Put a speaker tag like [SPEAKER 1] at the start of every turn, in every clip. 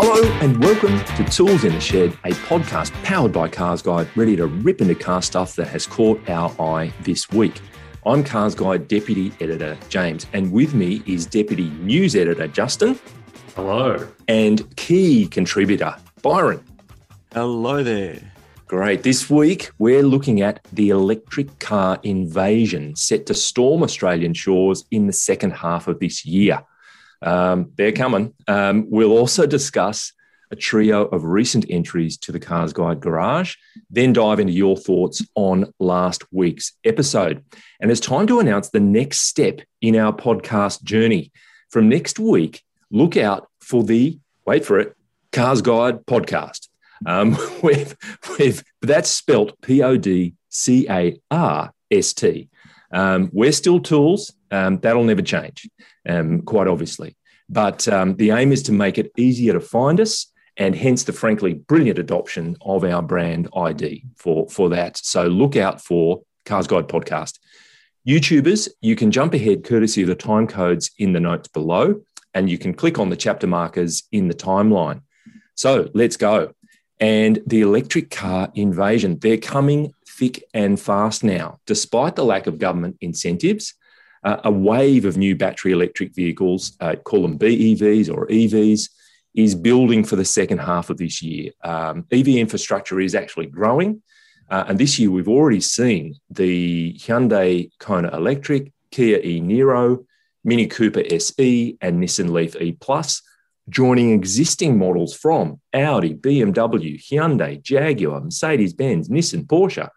[SPEAKER 1] Hello and welcome to Tools in the Shed, a podcast powered by Cars Guide, ready to rip into car stuff that has caught our eye this week. I'm Cars Guide Deputy Editor James, and with me is Deputy News Editor Justin.
[SPEAKER 2] Hello.
[SPEAKER 1] And key contributor Byron.
[SPEAKER 3] Hello there.
[SPEAKER 1] Great. This week, we're looking at the electric car invasion set to storm Australian shores in the second half of this year. Um, they're coming. Um, we'll also discuss a trio of recent entries to the Cars Guide Garage, then dive into your thoughts on last week's episode. And it's time to announce the next step in our podcast journey. From next week, look out for the, wait for it, Cars Guide podcast. Um, with, with that's spelt P O D C A R S T. Um, we're still tools. Um, that'll never change, um, quite obviously. But um, the aim is to make it easier to find us, and hence the frankly brilliant adoption of our brand ID for, for that. So look out for Cars Guide Podcast. YouTubers, you can jump ahead courtesy of the time codes in the notes below, and you can click on the chapter markers in the timeline. So let's go and the electric car invasion. They're coming thick and fast now, despite the lack of government incentives. Uh, a wave of new battery electric vehicles, uh, call them BEVs or EVs, is building for the second half of this year. Um, EV infrastructure is actually growing. Uh, and this year, we've already seen the Hyundai Kona Electric, Kia e Niro, Mini Cooper SE, and Nissan Leaf E Plus joining existing models from Audi, BMW, Hyundai, Jaguar, Mercedes Benz, Nissan, Porsche,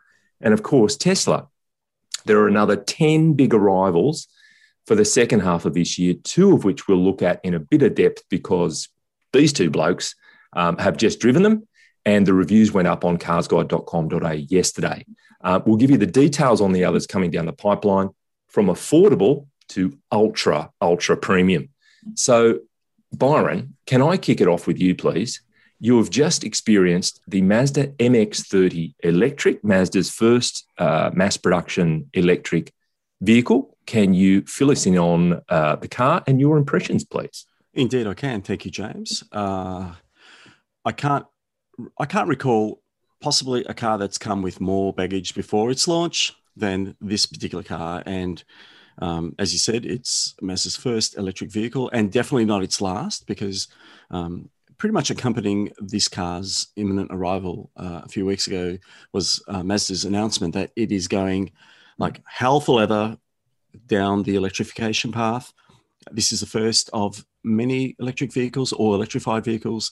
[SPEAKER 1] and of course, Tesla. There are another 10 big arrivals for the second half of this year, two of which we'll look at in a bit of depth because these two blokes um, have just driven them and the reviews went up on carsguide.com.au yesterday. Uh, we'll give you the details on the others coming down the pipeline from affordable to ultra, ultra premium. So Byron, can I kick it off with you, please? You have just experienced the Mazda MX30 electric, Mazda's first uh, mass production electric vehicle. Can you fill us in on uh, the car and your impressions, please?
[SPEAKER 3] Indeed, I can. Thank you, James. Uh, I can't. I can't recall possibly a car that's come with more baggage before its launch than this particular car, and um, as you said, it's Mazda's first electric vehicle and definitely not its last because um, pretty much accompanying this car's imminent arrival uh, a few weeks ago was uh, Mazda's announcement that it is going like hell for leather down the electrification path. This is the first of many electric vehicles or electrified vehicles,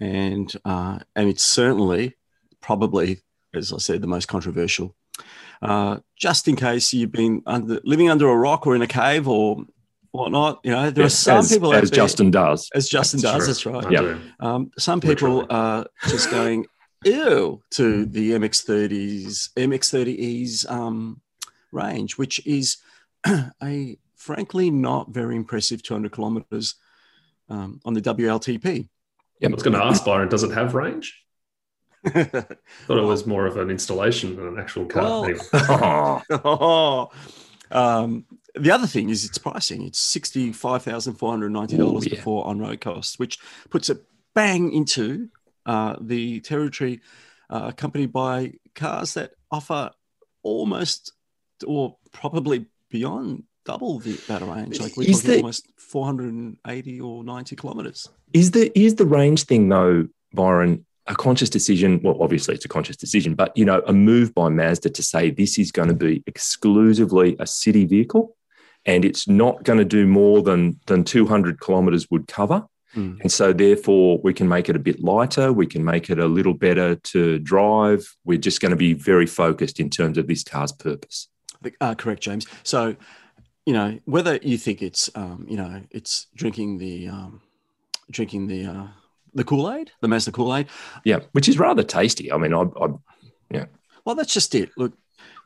[SPEAKER 3] and uh, and it's certainly probably, as I said, the most controversial uh, just in case you've been under, living under a rock or in a cave or whatnot. You know, there yes, are some
[SPEAKER 1] as,
[SPEAKER 3] people
[SPEAKER 1] as Justin does.
[SPEAKER 3] As Justin that's does, true. that's right. Yeah. Um, some people are just going ew to the MX30s, MX30Es um, range, which is a frankly not very impressive 200 kilometers um, on the WLTP.
[SPEAKER 2] Yeah, I was going to ask Byron, does it have range? Thought it was more of an installation than an actual car.
[SPEAKER 3] Well, oh, um, the other thing is its pricing. It's sixty five thousand four hundred ninety dollars yeah. before on road costs, which puts it bang into uh, the territory uh, accompanied by cars that offer almost or probably beyond double the, that range. Like we're is talking the, almost 480 or 90 kilometers.
[SPEAKER 1] Is the is the range thing though, Byron? a conscious decision well obviously it's a conscious decision but you know a move by mazda to say this is going to be exclusively a city vehicle and it's not going to do more than than 200 kilometers would cover mm. and so therefore we can make it a bit lighter we can make it a little better to drive we're just going to be very focused in terms of this car's purpose
[SPEAKER 3] uh, correct james so you know whether you think it's um, you know it's drinking the um, drinking the uh, the Kool Aid, the Mazda Kool Aid.
[SPEAKER 1] Yeah, which is rather tasty. I mean, I, I yeah.
[SPEAKER 3] Well, that's just it. Look,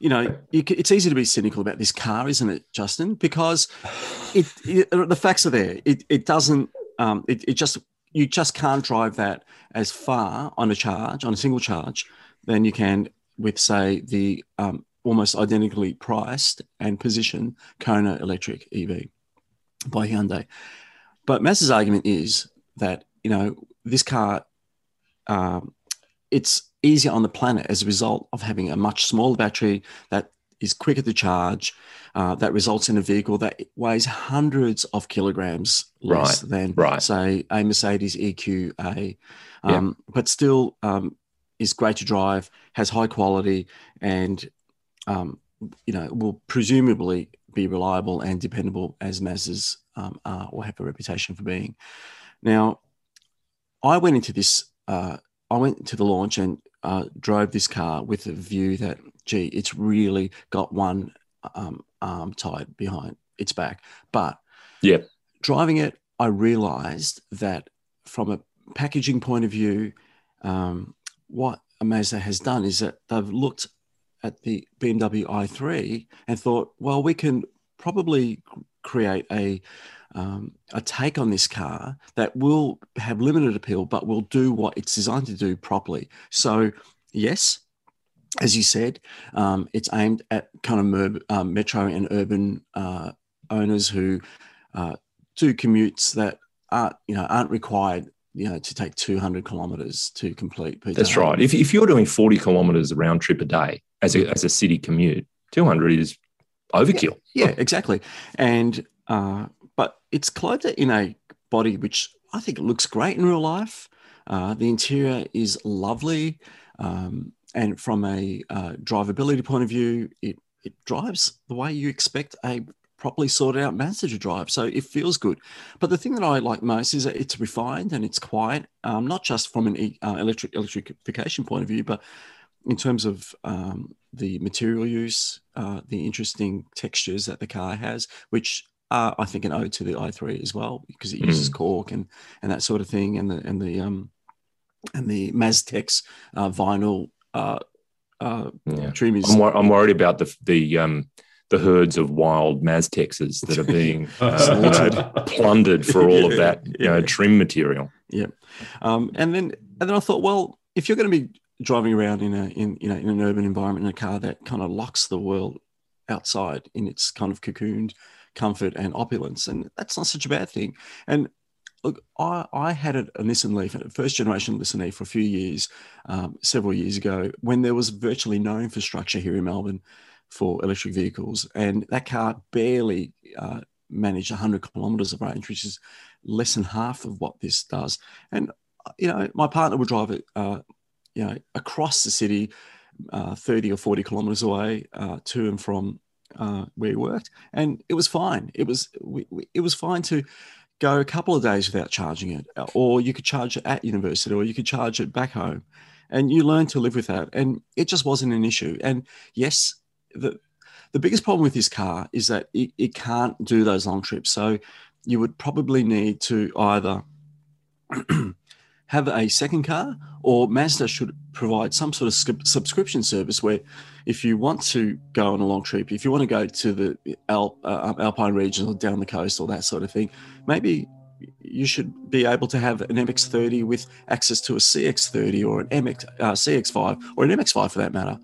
[SPEAKER 3] you know, you, it's easy to be cynical about this car, isn't it, Justin? Because it, it the facts are there. It, it doesn't. Um, it, it just you just can't drive that as far on a charge on a single charge than you can with say the um, almost identically priced and positioned Kona electric EV by Hyundai. But Mazda's argument is that you know, this car, um, it's easier on the planet as a result of having a much smaller battery that is quicker to charge. Uh, that results in a vehicle that weighs hundreds of kilograms less
[SPEAKER 1] Right,
[SPEAKER 3] than,
[SPEAKER 1] right.
[SPEAKER 3] say, a Mercedes EQA, um, but still um, is great to drive, has high quality, and um, you know will presumably be reliable and dependable as Mazdas um, are or have a reputation for being. Now, I went into this. Uh, I went to the launch and uh, drove this car with a view that, gee, it's really got one um, arm tied behind its back. But
[SPEAKER 1] Yep.
[SPEAKER 3] driving it, I realized that from a packaging point of view, um, what Mazda has done is that they've looked at the BMW i3 and thought, well, we can probably create a um, a take on this car that will have limited appeal, but will do what it's designed to do properly. So, yes, as you said, um, it's aimed at kind of mer- um, metro and urban uh, owners who uh, do commutes that aren't, you know, aren't required, you know, to take 200 kilometers to complete.
[SPEAKER 1] That's
[SPEAKER 3] day.
[SPEAKER 1] right. If, if you're doing 40 kilometers round trip a day as a, as a city commute, 200 is overkill.
[SPEAKER 3] Yeah, exactly. And uh, but it's clothed in a body which I think looks great in real life. Uh, the interior is lovely, um, and from a uh, drivability point of view, it it drives the way you expect a properly sorted out Mazda to drive. So it feels good. But the thing that I like most is that it's refined and it's quiet, um, not just from an e- uh, electric electrification point of view, but in terms of um, the material use, uh, the interesting textures that the car has, which are, I think, an ode to the i3 as well, because it uses cork and and that sort of thing, and the and the um and the Maztex uh, vinyl uh, uh,
[SPEAKER 1] Yeah.
[SPEAKER 3] trim is
[SPEAKER 1] I'm, wor- I'm worried about the the um, the herds of wild Maztexes that are being
[SPEAKER 2] Slaughtered.
[SPEAKER 1] plundered for all of that you know trim material.
[SPEAKER 3] Um, and then and then I thought, well, if you're going to be driving around in a in you know in an urban environment in a car that kind of locks the world outside in its kind of cocooned comfort and opulence, and that's not such a bad thing. And look, I I had a, a Nissan Leaf, a first generation Nissan Leaf, for a few years, um, several years ago, when there was virtually no infrastructure here in Melbourne for electric vehicles, and that car barely uh, managed 100 kilometers of range, which is less than half of what this does. And uh, you know, my partner would drive it, uh, you know, across the city, uh, 30 or 40 kilometers away uh, to and from uh, where he worked, and it was fine. It was we, we, it was fine to go a couple of days without charging it, or you could charge it at university, or you could charge it back home, and you learn to live with that. And it just wasn't an issue. And yes, the the biggest problem with this car is that it, it can't do those long trips. So you would probably need to either have a second car or Mazda should provide some sort of sub- subscription service where if you want to go on a long trip, if you want to go to the uh, Alpine region or down the coast or that sort of thing, maybe you should be able to have an MX30 with access to a CX30 or an MX, uh, CX5 or an MX5 for that matter.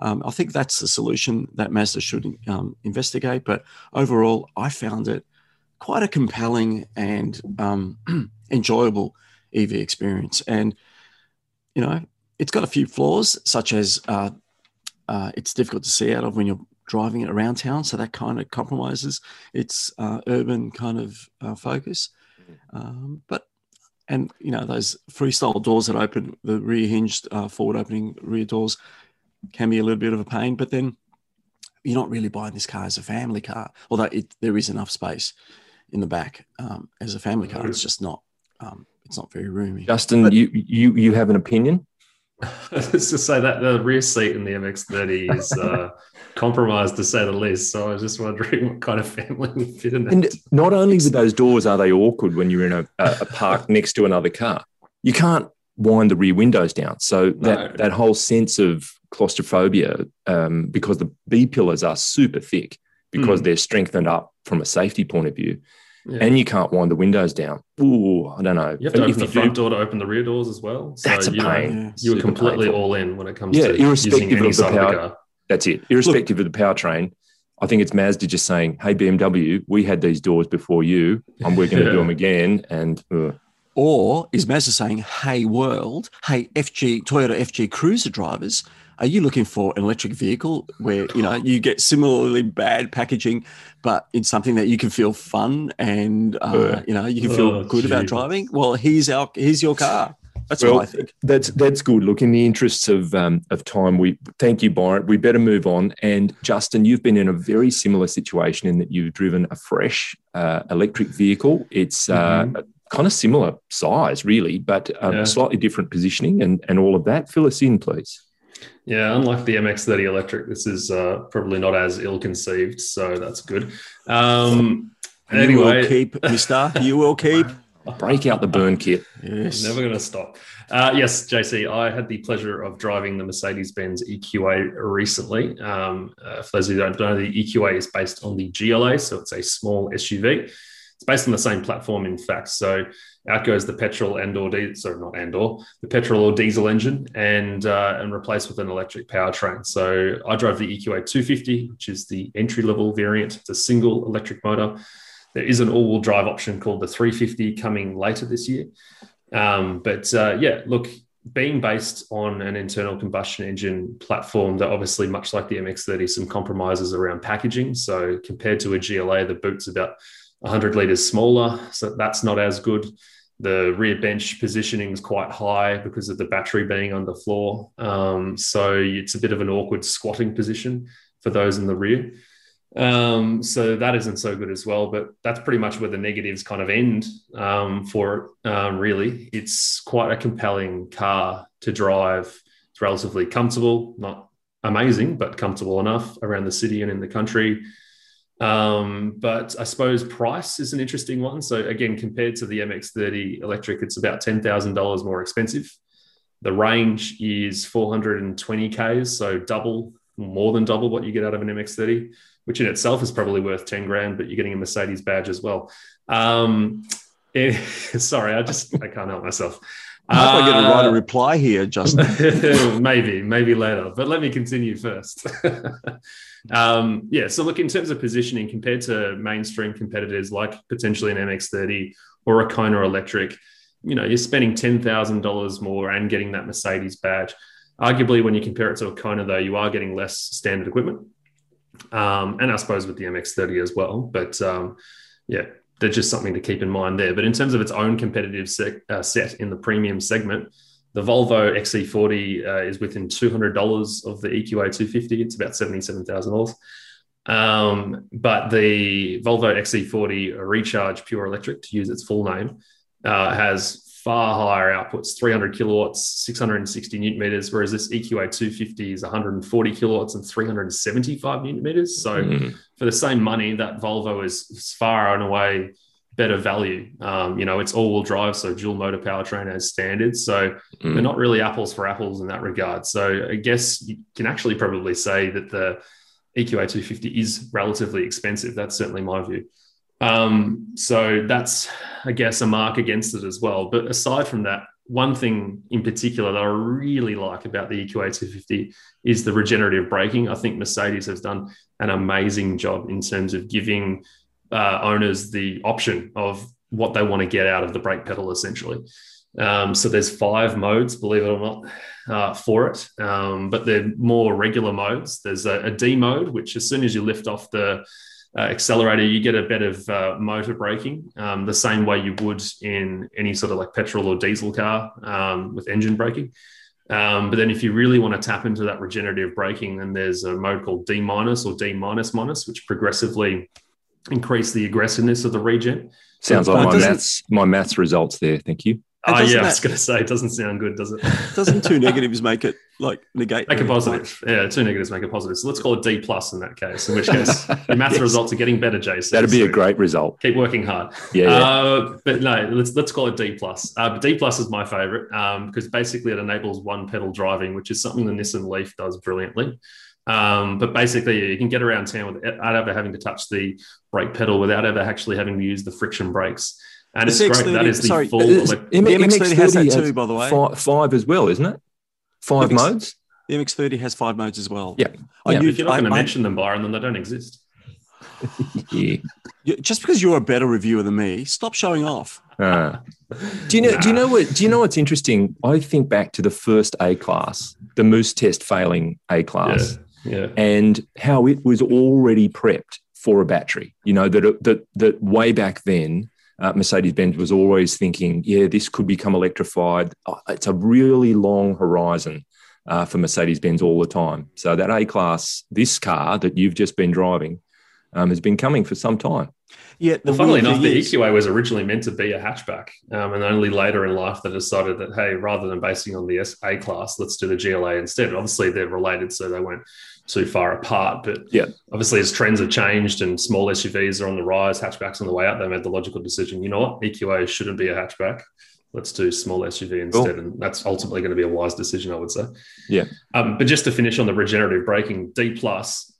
[SPEAKER 3] Um, I think that's the solution that Mazda should um, investigate. But overall, I found it quite a compelling and um, enjoyable EV experience. And, you know, it's got a few flaws, such as uh, uh, it's difficult to see out of when you're driving it around town. So that kind of compromises its uh, urban kind of uh, focus. Um, but, and, you know, those freestyle doors that open, the rear hinged uh, forward opening rear doors can be a little bit of a pain. But then you're not really buying this car as a family car, although it, there is enough space in the back um, as a family car. It's just not. Um, it's not very roomy.
[SPEAKER 1] Justin,
[SPEAKER 3] But-
[SPEAKER 1] you you you have an opinion?
[SPEAKER 2] Let's just say that the rear seat in the MX30 is uh, compromised to say the least. So I was just wondering what kind of family would fit in
[SPEAKER 1] that.
[SPEAKER 2] And
[SPEAKER 1] not only with those doors are they awkward when you're in a, a, a park next to another car, you can't wind the rear windows down. So that
[SPEAKER 2] No.
[SPEAKER 1] that whole sense of claustrophobia, um, because the B pillars are super thick, because
[SPEAKER 2] Hmm.
[SPEAKER 1] they're strengthened up from a safety point of view,
[SPEAKER 2] Yeah.
[SPEAKER 1] and you can't wind the windows down. Ooh, I don't know.
[SPEAKER 2] you have to
[SPEAKER 1] If
[SPEAKER 2] open the front
[SPEAKER 1] do-
[SPEAKER 2] door to open the rear doors as well. So
[SPEAKER 1] That's a
[SPEAKER 2] you
[SPEAKER 1] pain.
[SPEAKER 3] Yeah.
[SPEAKER 1] you're
[SPEAKER 2] completely
[SPEAKER 1] painful.
[SPEAKER 2] all in when it comes
[SPEAKER 1] Yeah,
[SPEAKER 2] to
[SPEAKER 1] irrespective
[SPEAKER 2] using any
[SPEAKER 1] of the
[SPEAKER 2] side of
[SPEAKER 1] power-
[SPEAKER 2] the car.
[SPEAKER 1] That's it. Irrespective of the powertrain, I think it's Mazda just saying, "Hey BMW, we had these doors before you, and we're going to do them again." And uh,
[SPEAKER 3] Or is Mazda saying, hey, world, hey, FJ, Toyota FJ Cruiser drivers, are you looking for an electric vehicle where, you know, you get similarly bad packaging, but in something that you can feel fun and, uh, you know, you can feel
[SPEAKER 2] Oh,
[SPEAKER 3] good about driving? Well, here's our, here's your car. That's
[SPEAKER 1] Well,
[SPEAKER 3] what I think.
[SPEAKER 1] That's that's good. Look, in the interests of um, of time, we thank you, Byron. We better move on. And Justin, you've been in a very similar situation in that you've driven a fresh uh, electric vehicle. It's uh, kind of similar size, really, but um,
[SPEAKER 2] Yeah.
[SPEAKER 1] slightly different positioning and and all of that. Fill us in, please.
[SPEAKER 2] Yeah, unlike the MX30 electric, this is uh, probably not as ill conceived, so that's good. Um,
[SPEAKER 3] You will
[SPEAKER 2] anyway,
[SPEAKER 3] keep, mister. You will keep.
[SPEAKER 1] Break out the burn kit.
[SPEAKER 3] Yes.
[SPEAKER 2] Never going to stop. Uh, yes, JC, I had the pleasure of driving the Mercedes Benz EQA recently. Um, uh, for those who don't know, the EQA is based on the GLA, so it's a small SUV. It's based on the same platform, in fact. So out goes the petrol and or diesel, sorry, not and or the petrol or diesel engine, and uh, and replaced with an electric powertrain. So I drove the EQA 250, which is the entry level variant. It's a single electric motor. There is an all wheel drive option called the 350 coming later this year. Um, but uh, yeah, look, being based on an internal combustion engine platform, that obviously, much like the MX30, some compromises around packaging. So compared to a GLA, the boot's about 100 liters smaller, so that's not as good. The rear bench positioning is quite high because of the battery being under floor. Um, so it's a bit of an awkward squatting position for those in the rear. Um, so that isn't so good as well, but that's pretty much where the negatives kind of end um, for it. Um, really, it's quite a compelling car to drive. It's relatively comfortable, not amazing, but comfortable enough around the city and in the country. Um, but I suppose price is an interesting one. So again, compared to the MX30 electric, it's about ten thousand dollars more expensive. The range is 420 k's, so double, more than double what you get out of an MX30 which in itself is probably worth 10 grand, but you're getting a Mercedes badge as well. Um, eh, sorry, I just, I can't help myself.
[SPEAKER 3] I hope I get to write a
[SPEAKER 2] Uh,
[SPEAKER 3] reply here, Justin.
[SPEAKER 2] maybe, maybe later, but let me continue first. um, yeah, so look, in terms of positioning compared to mainstream competitors like potentially an MX30 or a Kona Electric, you know, you're spending $10,000 more and getting that Mercedes badge. Arguably, when you compare it to a Kona, though, you are getting less standard equipment um, and I suppose with the MX30 as well. But um, yeah, there's just something to keep in mind there. But in terms of its own competitive uh, set in the premium segment, the Volvo XC40 uh, is within $200 of the EQA 250. It's about $77,000. Um, but the Volvo XC40 Recharge Pure Electric, to use its full name, uh, has far higher outputs 300 kilowatts 660 newton meters whereas this eqa 250 is 140 kilowatts and 375 newton meters. So
[SPEAKER 1] Mm.
[SPEAKER 2] for the same money that volvo is, far and away better value. Um, you know it's all-wheel drive so dual motor powertrain as standard. So
[SPEAKER 1] Mm.
[SPEAKER 2] they're not really apples for apples in that regard. So i guess you can actually probably say that the eqa 250 is relatively expensive. That's certainly my view um, so that's, I guess, a mark against it as well. But aside from that, one thing in particular that I really like about the EQA 250 is the regenerative braking. I think Mercedes has done an amazing job in terms of giving uh, owners the option of what they want to get out of the brake pedal, essentially. Um, so there's five modes, believe it or not, uh, for it, um, but they're more regular modes. There's a, a D mode, which as soon as you lift off the uh, accelerator, you get a bit of uh, motor braking, um, the same way you would in any sort of like petrol or diesel car um, with engine braking. Um, but then if you really want to tap into that regenerative braking, then there's a mode called D minus or D minus minus, which progressively increase the aggressiveness of the regen.
[SPEAKER 1] Sounds like my maths, my maths results there. Thank you.
[SPEAKER 3] And
[SPEAKER 2] Oh
[SPEAKER 3] doesn't
[SPEAKER 2] yeah, I was going to say it doesn't sound good, does it?
[SPEAKER 3] Doesn't two negatives make it like negate?
[SPEAKER 2] Make a
[SPEAKER 3] the
[SPEAKER 2] positive. Yeah, two negatives make a positive. So let's call it D plus in that case. In which case, your maths
[SPEAKER 1] Yes.
[SPEAKER 2] results are getting better, Jason.
[SPEAKER 1] That'd be a great result.
[SPEAKER 2] Keep working hard.
[SPEAKER 1] Yeah. yeah.
[SPEAKER 2] Uh, but no, let's let's call it D plus. Uh, but D plus is my favorite um, because basically it enables one pedal driving, which is something the Nissan Leaf does brilliantly. Um, but basically, you can get around town without ever having to touch the brake pedal, without ever actually having to use the friction brakes. And
[SPEAKER 3] The
[SPEAKER 2] it's great. That is the
[SPEAKER 3] sorry,
[SPEAKER 2] full.
[SPEAKER 1] It's-
[SPEAKER 2] elec-
[SPEAKER 1] M-
[SPEAKER 3] The MX-30 has that
[SPEAKER 1] MX-30
[SPEAKER 3] too, by the way.
[SPEAKER 1] Five, five as well, isn't it? Five
[SPEAKER 3] MX
[SPEAKER 1] modes.
[SPEAKER 3] The MX30 has five modes as well.
[SPEAKER 1] Yeah.
[SPEAKER 3] I
[SPEAKER 1] Yeah.
[SPEAKER 3] knew-
[SPEAKER 2] if you're not going to mention them, Byron, then they don't exist.
[SPEAKER 1] Yeah.
[SPEAKER 3] just because you're a better reviewer than me, stop showing off.
[SPEAKER 1] Uh, do you know? Do you know what? Do you know what's interesting? I think back to the first A class, the Moose Test failing A class,
[SPEAKER 2] Yeah. Yeah.
[SPEAKER 1] and how it was already prepped for a battery. You know that that that way back then, uh, Mercedes Benz was always thinking, yeah, this could become electrified. Oh, It's a really long horizon uh, for Mercedes Benz all the time. So that A class, this car that you've just been driving, um, has been coming for some time.
[SPEAKER 3] Yeah, the
[SPEAKER 2] Well, funnily enough, the
[SPEAKER 3] is-
[SPEAKER 2] EQA was originally meant to be a hatchback, um, and only later in life they decided that hey, rather than basing on the S- A class, let's do the GLA instead. Obviously, they're related, so they weren't too far apart. But
[SPEAKER 1] Yeah.
[SPEAKER 2] obviously, as trends have changed and small SUVs are on the rise, hatchbacks on the way up, they made the logical decision. You know what? EQA shouldn't be a hatchback. Let's do small SUV instead, and that's ultimately going to be a wise decision, I would say.
[SPEAKER 1] Yeah.
[SPEAKER 2] Um, but just to finish on the regenerative braking, D plus,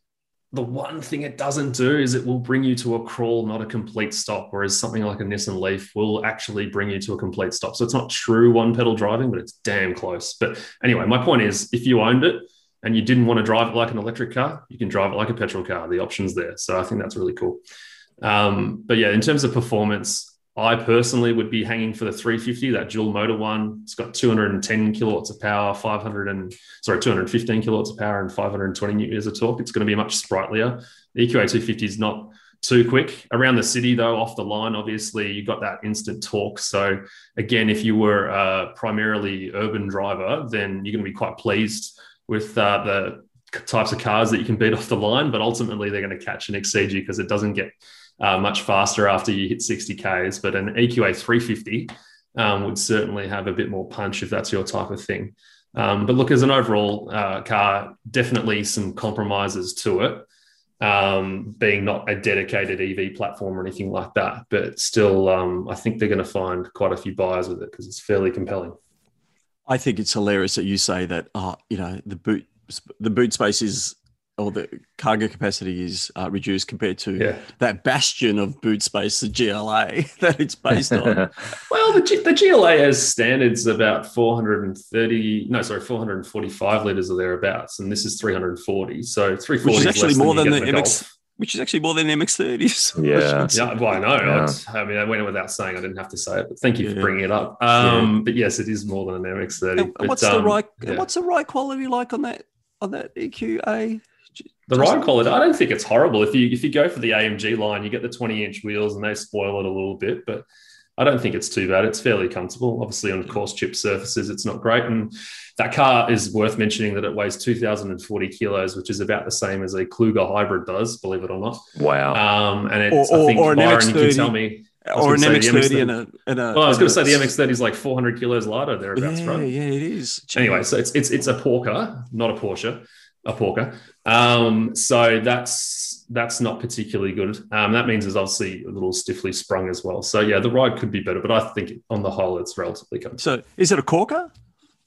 [SPEAKER 2] the one thing it doesn't do is it will bring you to a crawl, not a complete stop. Whereas something like a Nissan Leaf will actually bring you to a complete stop. So it's not true one pedal driving, but it's damn close. But anyway, my point is if you owned it and you didn't want to drive it like an electric car, you can drive it like a petrol car. The option's there. So I think that's really cool. Um, but yeah, in terms of performance, I personally would be hanging for the 350, that dual motor one. It's got 210 kilowatts of power, 500 and sorry, 215 kilowatts of power and 520 newton meters of torque. It's going to be much sprightlier. The EQA 250 is not too quick around the city though off the line obviously you got that instant torque so again if you were a primarily urban driver then you're going to be quite pleased with uh, the types of cars that you can beat off the line but ultimately they're going to catch and exceed you because it doesn't get uh, much faster after you hit 60 Ks. But an EQA 350 um, would certainly have a bit more punch if that's your type of thing. Um, but look, as an overall uh, car, definitely some compromises to it, um, being not a dedicated EV platform or anything like that. But still, um, I think they're going to find quite a few buyers with it because it's fairly compelling.
[SPEAKER 3] I think it's hilarious that you say that. Uh, you know, the boot the boot space is or the cargo capacity is uh, reduced compared to
[SPEAKER 2] Yeah.
[SPEAKER 3] that bastion of boot space, the GLA, that it's based on.
[SPEAKER 2] Well, the, G- the GLA has standards about 430, no, sorry, 445 liters or thereabouts, and this is 340. So 340
[SPEAKER 3] Which is actually more than
[SPEAKER 2] get
[SPEAKER 3] the
[SPEAKER 2] in
[SPEAKER 3] MX. Which is actually more than an MX30s.
[SPEAKER 1] Yeah.
[SPEAKER 2] Yeah, well, I know.
[SPEAKER 1] Yeah.
[SPEAKER 2] I'd- I mean, I went without saying. I didn't have to say it, but thank you
[SPEAKER 3] Yeah.
[SPEAKER 2] for bringing it up. Um, But yes, it is more than an MX30.
[SPEAKER 3] And
[SPEAKER 2] But,
[SPEAKER 3] what's the
[SPEAKER 2] um,
[SPEAKER 3] right
[SPEAKER 2] yeah.
[SPEAKER 3] what's the right quality like on that on that EQA?
[SPEAKER 2] The
[SPEAKER 3] Just-
[SPEAKER 2] ride quality, I don't think it's horrible. If you if you go for the AMG line, you get the 20 inch wheels and they spoil it a little bit, but I don't think it's too bad. It's fairly comfortable. Obviously, on coarse chip surfaces, it's not great. And that car is worth mentioning that it weighs 2,040 kilos, which is about the same as a Kluger hybrid does, believe it or not.
[SPEAKER 1] Wow.
[SPEAKER 2] Um, and it's,
[SPEAKER 3] Or-
[SPEAKER 2] I think,
[SPEAKER 3] or an
[SPEAKER 2] Byron, you can
[SPEAKER 3] MX-30.
[SPEAKER 2] tell me.
[SPEAKER 3] Or an
[SPEAKER 2] gonna say the
[SPEAKER 3] MX30 and a and a.
[SPEAKER 2] Well, I was going to say the MX30 is like 400 kilos lighter, thereabouts,
[SPEAKER 3] Yeah,
[SPEAKER 2] right?
[SPEAKER 3] yeah, it is.
[SPEAKER 2] Anyway, so it's it's it's a porker, not a Porsche, a porker. Um, so that's that's not particularly good. Um, that means it's obviously a little stiffly sprung as well. So yeah, the ride could be better, but I think on the whole, it's relatively comfortable.
[SPEAKER 3] So is it a corker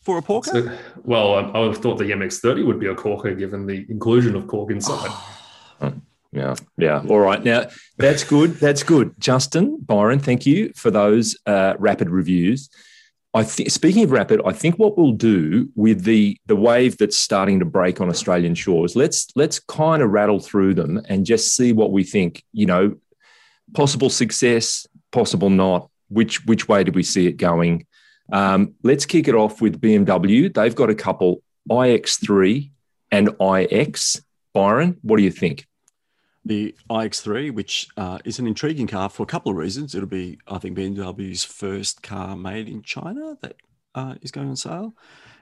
[SPEAKER 3] for a porker?
[SPEAKER 2] So- well, I, I would have thought the MX30 would be a corker given the inclusion of cork inside.
[SPEAKER 1] Yeah, yeah. All right. Now that's good. That's good. Justin, Byron, thank you for those uh, rapid reviews. I think. Speaking of rapid, I think what we'll do with the the wave that's starting to break on Australian shores, let's let's kind of rattle through them and just see what we think. You know, possible success, possible not. Which which way do we see it going? Um, let's kick it off with BMW. They've got a couple iX3 and iX. Byron, what do you think?
[SPEAKER 3] The iX3, which uh, is an intriguing car for a couple of reasons. It'll be, I think, BMW's first car made in China that uh, is going on sale.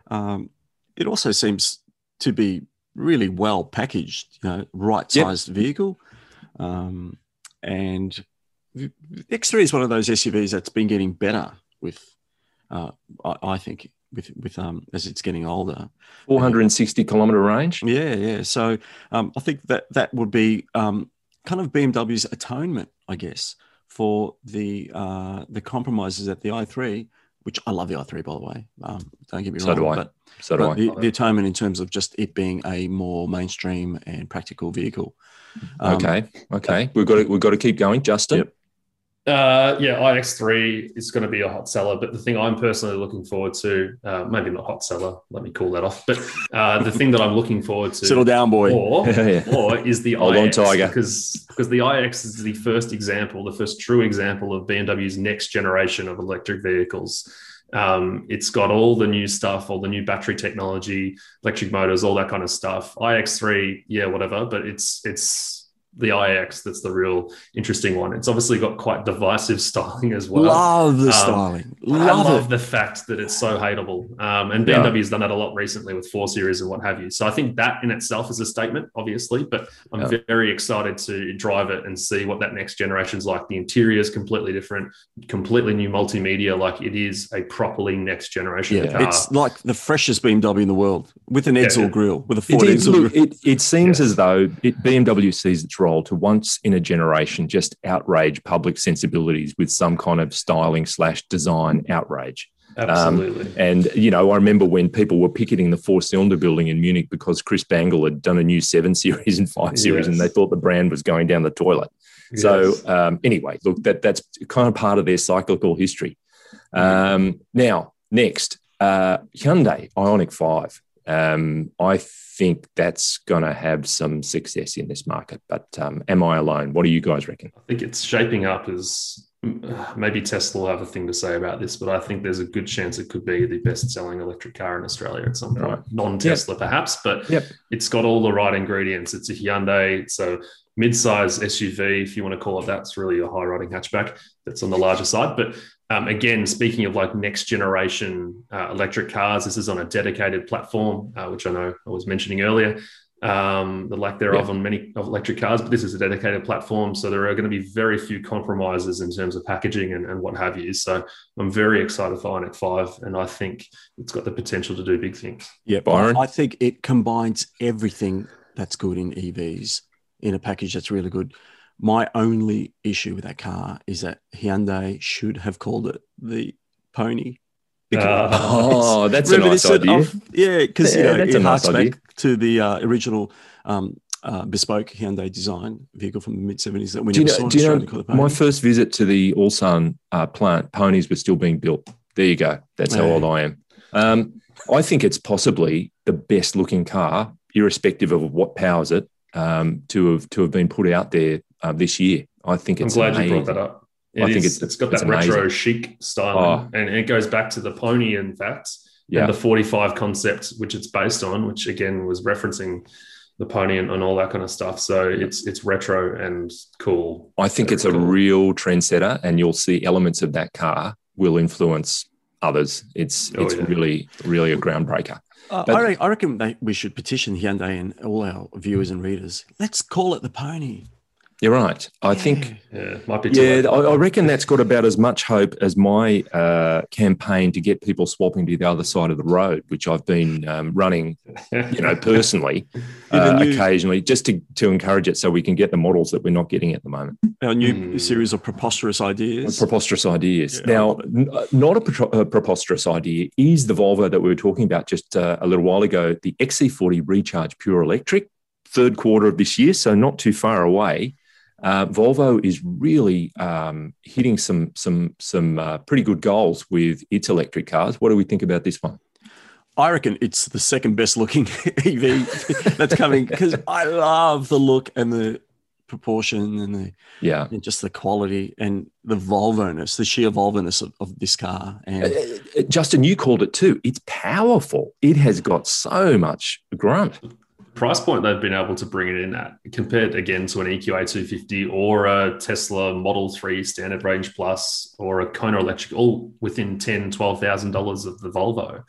[SPEAKER 3] Um, it also seems to be really well packaged, you know, right
[SPEAKER 1] Yep.
[SPEAKER 3] sized vehicle. Um, and the the X3 is one of those SUVs that's been getting better with, uh, I, I think, with with um, as it's getting older.
[SPEAKER 1] 460 kilometer range.
[SPEAKER 3] Yeah, yeah. So um, I think that that would be um, kind of BMW's atonement, I guess, for the uh, the compromises at the i3, which I love the i3 by the way. Um, don't get me
[SPEAKER 1] So
[SPEAKER 3] wrong,
[SPEAKER 1] do I.
[SPEAKER 3] but,
[SPEAKER 1] So do
[SPEAKER 3] but
[SPEAKER 1] I.
[SPEAKER 3] the, the atonement in terms of just it being a more mainstream and practical vehicle. Um,
[SPEAKER 1] okay, okay. We've got to we've got to keep going, Justin.
[SPEAKER 3] Yep.
[SPEAKER 2] Uh, yeah, iX3 is going to be a hot seller, but the thing I'm personally looking forward to, uh, maybe not hot seller, let me call that off, but uh, the thing that I'm looking forward to,
[SPEAKER 3] settle down, boy,
[SPEAKER 2] or,
[SPEAKER 1] Yeah.
[SPEAKER 2] or is the
[SPEAKER 1] Hold on,
[SPEAKER 2] iX,
[SPEAKER 1] Tiger.
[SPEAKER 2] because because the iX is the first example, the first true example of BMW's next generation of electric vehicles. Um, it's got all the new stuff, all the new battery technology, electric motors, all that kind of stuff. iX3, yeah, whatever, but it's it's the iX that's the real interesting one. It's obviously got quite divisive styling as well.
[SPEAKER 3] love the
[SPEAKER 2] Um,
[SPEAKER 3] styling,
[SPEAKER 2] I
[SPEAKER 3] love,
[SPEAKER 2] love
[SPEAKER 3] it.
[SPEAKER 2] the fact that it's so hateable. Um, and
[SPEAKER 1] Yeah.
[SPEAKER 2] BMW has done that a lot recently with 4 Series and what have you. So I think that in itself is a statement, obviously, but I'm
[SPEAKER 1] Yeah.
[SPEAKER 2] very excited to drive it and see what that next generation's like. The interior is completely different, completely new multimedia. Like it is a properly next generation
[SPEAKER 1] Yeah.
[SPEAKER 2] car.
[SPEAKER 3] It's like the freshest BMW in the world with an Edsel
[SPEAKER 2] Yeah.
[SPEAKER 3] grill, with a
[SPEAKER 1] It,
[SPEAKER 3] Ford
[SPEAKER 1] it,
[SPEAKER 3] Edsel
[SPEAKER 1] look,
[SPEAKER 3] grill.
[SPEAKER 1] it, it seems
[SPEAKER 2] Yes.
[SPEAKER 1] as though it, BMW sees its role to once in a generation just outrage public sensibilities with some kind of styling slash design outrage.
[SPEAKER 2] Absolutely.
[SPEAKER 1] And you know, I remember when people were picketing the four cylinder building in Munich because Chris Bangle had done a new seven series and five series, and they thought the brand was going down the toilet.
[SPEAKER 2] Yes.
[SPEAKER 1] So um, anyway, look, that that's kind of part of their cyclical history. Um, now, next, uh, Hyundai Ioniq Five. Um, I think that's going to have some success in this market. But um, am I alone? What do you guys reckon?
[SPEAKER 2] I think it's shaping up as uh, maybe Tesla will have a thing to say about this, but I think there's a good chance it could be the best selling electric car in Australia at some point.
[SPEAKER 1] Right.
[SPEAKER 2] Non Tesla, perhaps, but
[SPEAKER 1] Yep.
[SPEAKER 2] it's got all the right ingredients. It's a Hyundai, it's a mid size SUV, if you want to call it that. It's really a high riding hatchback that's on the larger side. But um, again, speaking of like next generation uh, electric cars, this is on a dedicated platform, uh, which I know I was mentioning earlier um, the lack thereof on many of electric cars, but this is a dedicated platform. So there are going to be very few compromises in terms of packaging and, and what have you. So I'm very excited for Ioniq 5, and I think it's got the potential to do big things.
[SPEAKER 3] Yeah,
[SPEAKER 1] Byron?
[SPEAKER 3] I think it combines everything that's good in EVs in a package that's really good. My only issue with that car is that Hyundai should have called it the Pony.
[SPEAKER 2] Uh,
[SPEAKER 1] Oh, that's a nice idea.
[SPEAKER 3] oh, yeah, because
[SPEAKER 1] Yeah,
[SPEAKER 3] you know, it
[SPEAKER 1] a nice
[SPEAKER 3] harks
[SPEAKER 1] idea.
[SPEAKER 3] back to the uh, original um, uh, bespoke Hyundai design vehicle from the mid 70s that we
[SPEAKER 1] Do you know?
[SPEAKER 3] saw in
[SPEAKER 1] Do you know?
[SPEAKER 3] called the Pony.
[SPEAKER 1] My first visit to the Ulsan uh, plant, ponies were still being built. There you go. That's how
[SPEAKER 3] Yeah.
[SPEAKER 1] old I am. Um, I think it's possibly the best looking car, irrespective of what powers it, um, to have to have been put out there uh, this year. I think it's.
[SPEAKER 2] I'm
[SPEAKER 1] it's
[SPEAKER 2] glad you brought that up. It
[SPEAKER 1] I think
[SPEAKER 2] is-
[SPEAKER 1] it's-
[SPEAKER 2] it's got
[SPEAKER 1] it's
[SPEAKER 2] that retro
[SPEAKER 1] amazing.
[SPEAKER 2] chic style,
[SPEAKER 1] Oh.
[SPEAKER 2] and it goes back to the pony, in fact,
[SPEAKER 1] Yeah.
[SPEAKER 2] and the 45 concept, which it's based on, which again was referencing the pony and, and all that kind of stuff. So it's it's retro and cool.
[SPEAKER 1] I think
[SPEAKER 2] Very
[SPEAKER 1] it's a
[SPEAKER 2] cool.
[SPEAKER 1] real trendsetter, and you'll see elements of that car will influence others. It's
[SPEAKER 2] Oh,
[SPEAKER 1] it's
[SPEAKER 2] yeah.
[SPEAKER 1] really really a groundbreaker.
[SPEAKER 3] Uh,
[SPEAKER 1] But-
[SPEAKER 3] I, re- I reckon they, we should petition Hyundai and all our viewers and readers. Let's call it the Pony.
[SPEAKER 1] You're right. I think
[SPEAKER 2] Yeah, might be.
[SPEAKER 1] Yeah. I, I reckon that's got about as much hope as my uh, campaign to get people swapping to the other side of the road, which I've been um, running, you know, personally, uh,
[SPEAKER 3] new-
[SPEAKER 1] occasionally, just to, to encourage it, so we can get the models that we're not getting at the moment.
[SPEAKER 3] Our new
[SPEAKER 2] Mm.
[SPEAKER 3] series of preposterous ideas.
[SPEAKER 1] Preposterous ideas.
[SPEAKER 3] Yeah.
[SPEAKER 1] Now, n- uh, not a, pretro- a preposterous idea is the Volvo that we were talking about just uh, a little while ago, the XC40 Recharge Pure Electric, third quarter of this year, so not too far away. Uh, Volvo is really um, hitting some some some uh, pretty good goals with its electric cars. What do we think about this one?
[SPEAKER 3] I reckon it's the second best looking EV that's coming because I love the look and the proportion and the
[SPEAKER 1] Yeah,
[SPEAKER 3] and just the quality and the Volvo-ness, the sheer Volvo-ness of, of this car.
[SPEAKER 1] Uh,
[SPEAKER 3] And
[SPEAKER 1] uh, Justin, you called it too. It's powerful. It has got so much grunt.
[SPEAKER 2] Price point they've been able to bring it in at compared again to an EQA 250 or a Tesla Model 3 standard range plus or a Kona electric all within 10 12000 dollars of the Volvo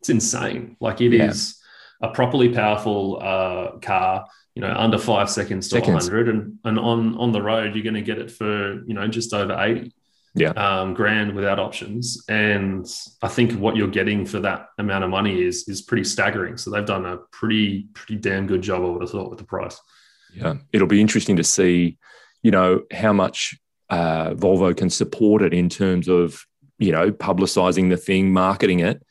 [SPEAKER 2] it's insane like it is
[SPEAKER 1] Yeah.
[SPEAKER 2] a properly powerful uh, car you know under 5 seconds to
[SPEAKER 1] Seconds.
[SPEAKER 2] 100 and, and on on the road you're going to get it for you know just over 80
[SPEAKER 1] Yeah.
[SPEAKER 2] um, grand without options. And I think what you're getting for that amount of money is is pretty staggering. So they've done a pretty pretty damn good job. I would have thought with the price.
[SPEAKER 1] Yeah, it'll be interesting to see, you know, how much uh, Volvo can support it in terms of, you know, publicizing the thing, marketing it.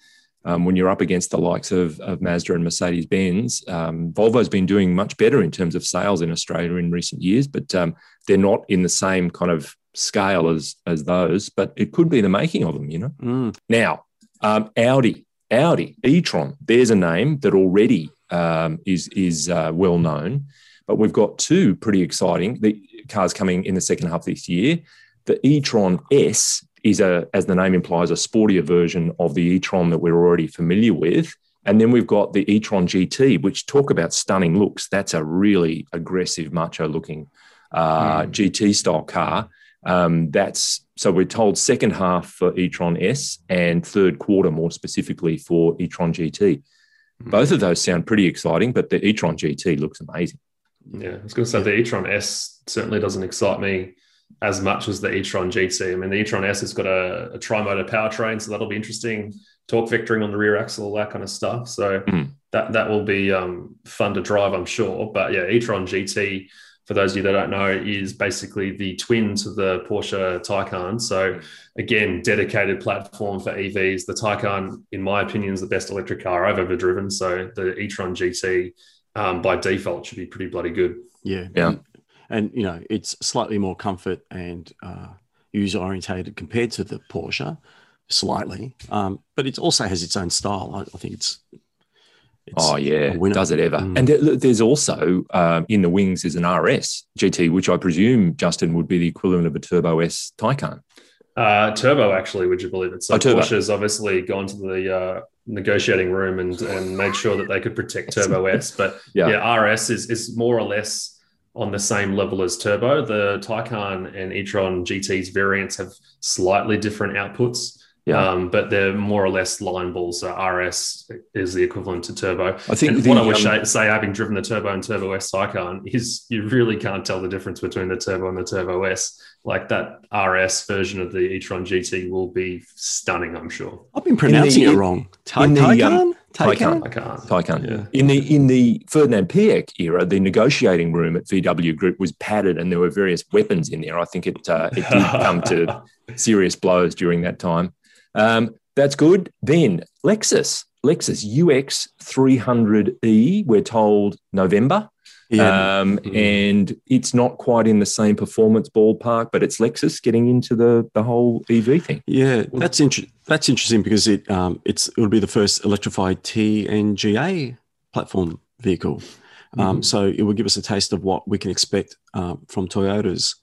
[SPEAKER 1] Um, when you're up against the likes of, of Mazda and Mercedes Benz, um, Volvo's been doing much better in terms of sales in Australia in recent years, but um, they're not in the same kind of scale as as those, but it could be the making of them. You know.
[SPEAKER 3] Mm.
[SPEAKER 1] Now, um, Audi, Audi e-tron. There's a name that already um, is is uh, well known, but we've got two pretty exciting the cars coming in the second half of this year. The e-tron S is a, as the name implies, a sportier version of the e-tron that we're already familiar with. And then we've got the e-tron GT, which talk about stunning looks. That's a really aggressive, macho-looking uh,
[SPEAKER 2] Mm.
[SPEAKER 1] GT style car. Um, that's so we're told second half for e-tron S and third quarter more specifically for e-tron GT.
[SPEAKER 2] Mm.
[SPEAKER 1] Both of those sound pretty exciting, but the e-tron GT looks amazing.
[SPEAKER 2] Yeah, I was going to say the e-tron S certainly doesn't excite me as much as the e-tron GT. I mean, the e-tron S has got a, a tri-motor powertrain, so that'll be interesting. Torque vectoring on the rear axle, all that kind of stuff. So
[SPEAKER 1] Mhm.
[SPEAKER 2] that that will be um, fun to drive, I'm sure. But yeah, e-tron GT, for those of you that don't know, is basically the twin to the Porsche Taycan. So again, dedicated platform for EVs. The Taycan, in my opinion, is the best electric car I've ever driven. So the e-tron GT, um, by default, should be pretty bloody good.
[SPEAKER 3] Yeah.
[SPEAKER 1] Yeah.
[SPEAKER 3] And, and, you know, it's slightly more comfort and uh, user orientated compared to the Porsche, slightly. Um, but it also has its own style. I, I think it's. It's
[SPEAKER 1] Oh yeah, does it ever?
[SPEAKER 3] Mm.
[SPEAKER 1] And there- there's also um, in the wings is an RS GT, which I presume Justin would be the equivalent of a Turbo S Taycan.
[SPEAKER 2] Uh, turbo, actually, would you believe it? So
[SPEAKER 1] Oh, turbo.
[SPEAKER 2] Porsche's obviously gone to the uh, negotiating room and, and made sure that they could protect Turbo S. But
[SPEAKER 1] Yeah.
[SPEAKER 2] yeah, RS is, is more or less on the same level as Turbo. The Taycan and e-tron GT's variants have slightly different outputs.
[SPEAKER 1] Yeah.
[SPEAKER 2] Um, but they're more or less line balls. So RS is the equivalent to Turbo.
[SPEAKER 1] I think
[SPEAKER 2] and
[SPEAKER 1] the,
[SPEAKER 2] what I would
[SPEAKER 1] um,
[SPEAKER 2] say, say, having driven the Turbo and Turbo S Taycan, is you really can't tell the difference between the Turbo and the Turbo S. Like that RS version of the e-tron GT will be stunning, I'm sure.
[SPEAKER 3] I've been pronouncing
[SPEAKER 1] the-
[SPEAKER 3] it wrong. Ta-
[SPEAKER 1] in the, um,
[SPEAKER 3] Taycan?
[SPEAKER 1] Taycan.
[SPEAKER 2] I can't.
[SPEAKER 1] Taycan.
[SPEAKER 2] Yeah.
[SPEAKER 1] In the in the Ferdinand Piech era, the negotiating room at VW Group was padded, and there were various weapons in there. I think it uh, it did come to serious blows during that time. Um, that's good. Then Lexus, Lexus UX 300e. We're told November.
[SPEAKER 3] Yeah.
[SPEAKER 1] Um,
[SPEAKER 2] Mm.
[SPEAKER 1] and it's not quite in the same performance ballpark, but it's Lexus getting into the the whole EV thing.
[SPEAKER 3] Yeah, that's inter- That's interesting because it um, it's it will be the first electrified TNGA platform vehicle. Um, so it will give us a taste of what we can expect um, from Toyotas.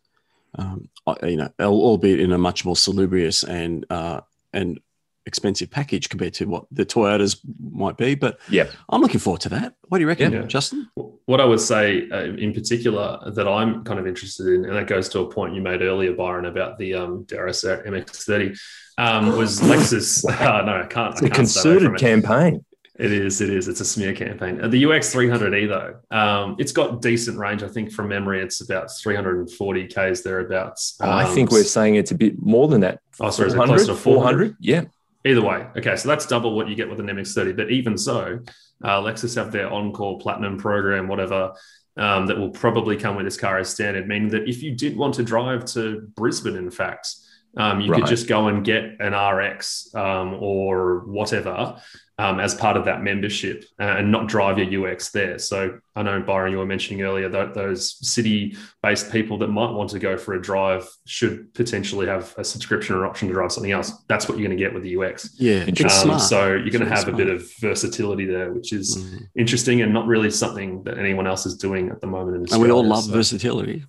[SPEAKER 3] Um, uh, you know, albeit in a much more salubrious and uh, and expensive package compared to what the Toyotas might be. But
[SPEAKER 1] Yeah.
[SPEAKER 3] I'm looking forward to that. What do you reckon,
[SPEAKER 2] Yeah.
[SPEAKER 3] Justin?
[SPEAKER 2] What I would say uh, in particular that I'm kind of interested in, and that goes to a point you made earlier, Byron, about the um, dare I say it, MX30, um, was Lexus. Uh, no, I can't.
[SPEAKER 1] It's
[SPEAKER 2] I
[SPEAKER 1] a
[SPEAKER 2] can't stay away from
[SPEAKER 1] concerted
[SPEAKER 2] it.
[SPEAKER 1] campaign.
[SPEAKER 2] It is. It is. It's a smear campaign. Uh, the UX 300e though, um, it's got decent range. I think from memory, it's about 340 k's thereabouts.
[SPEAKER 1] Oh, I
[SPEAKER 2] Um,
[SPEAKER 1] think we're saying it's a bit more than that.
[SPEAKER 2] Oh, sorry, is it close to 400?
[SPEAKER 1] 400? Yeah.
[SPEAKER 2] Either way, okay, so that's double what you get with an MX30. But even so, uh, Lexus have their Encore Platinum program, whatever, um, that will probably come with this car as standard, meaning that if you did want to drive to Brisbane, in fact, um, you
[SPEAKER 1] Right.
[SPEAKER 2] could just go and get an RX um, or whatever um, as part of that membership uh, and not drive your UX there. So I know, Byron, you were mentioning earlier that those city based people that might want to go for a drive should potentially have a subscription or option to drive something else. That's what you're going to get with the UX.
[SPEAKER 3] Yeah,
[SPEAKER 2] Um,
[SPEAKER 3] smart.
[SPEAKER 2] so you're going to
[SPEAKER 3] It's
[SPEAKER 2] have a bit of versatility there, which is
[SPEAKER 3] Mhm.
[SPEAKER 2] interesting and not really something that anyone else is doing at the moment. In
[SPEAKER 3] And we all love
[SPEAKER 2] So,
[SPEAKER 3] versatility.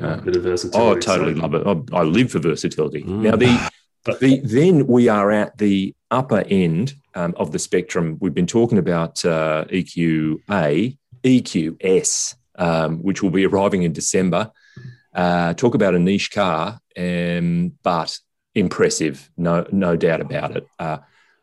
[SPEAKER 2] a bit of versatility.
[SPEAKER 1] Oh, I totally
[SPEAKER 2] So-
[SPEAKER 1] love it. I, I live for versatility.
[SPEAKER 3] Mm.
[SPEAKER 1] Now, the, the then we are at the upper end um, of the spectrum. We've been talking about uh, EQA, EQS, um, which will be arriving in December. Uh, talk about a niche car, um, but impressive, no no doubt about it. Uh,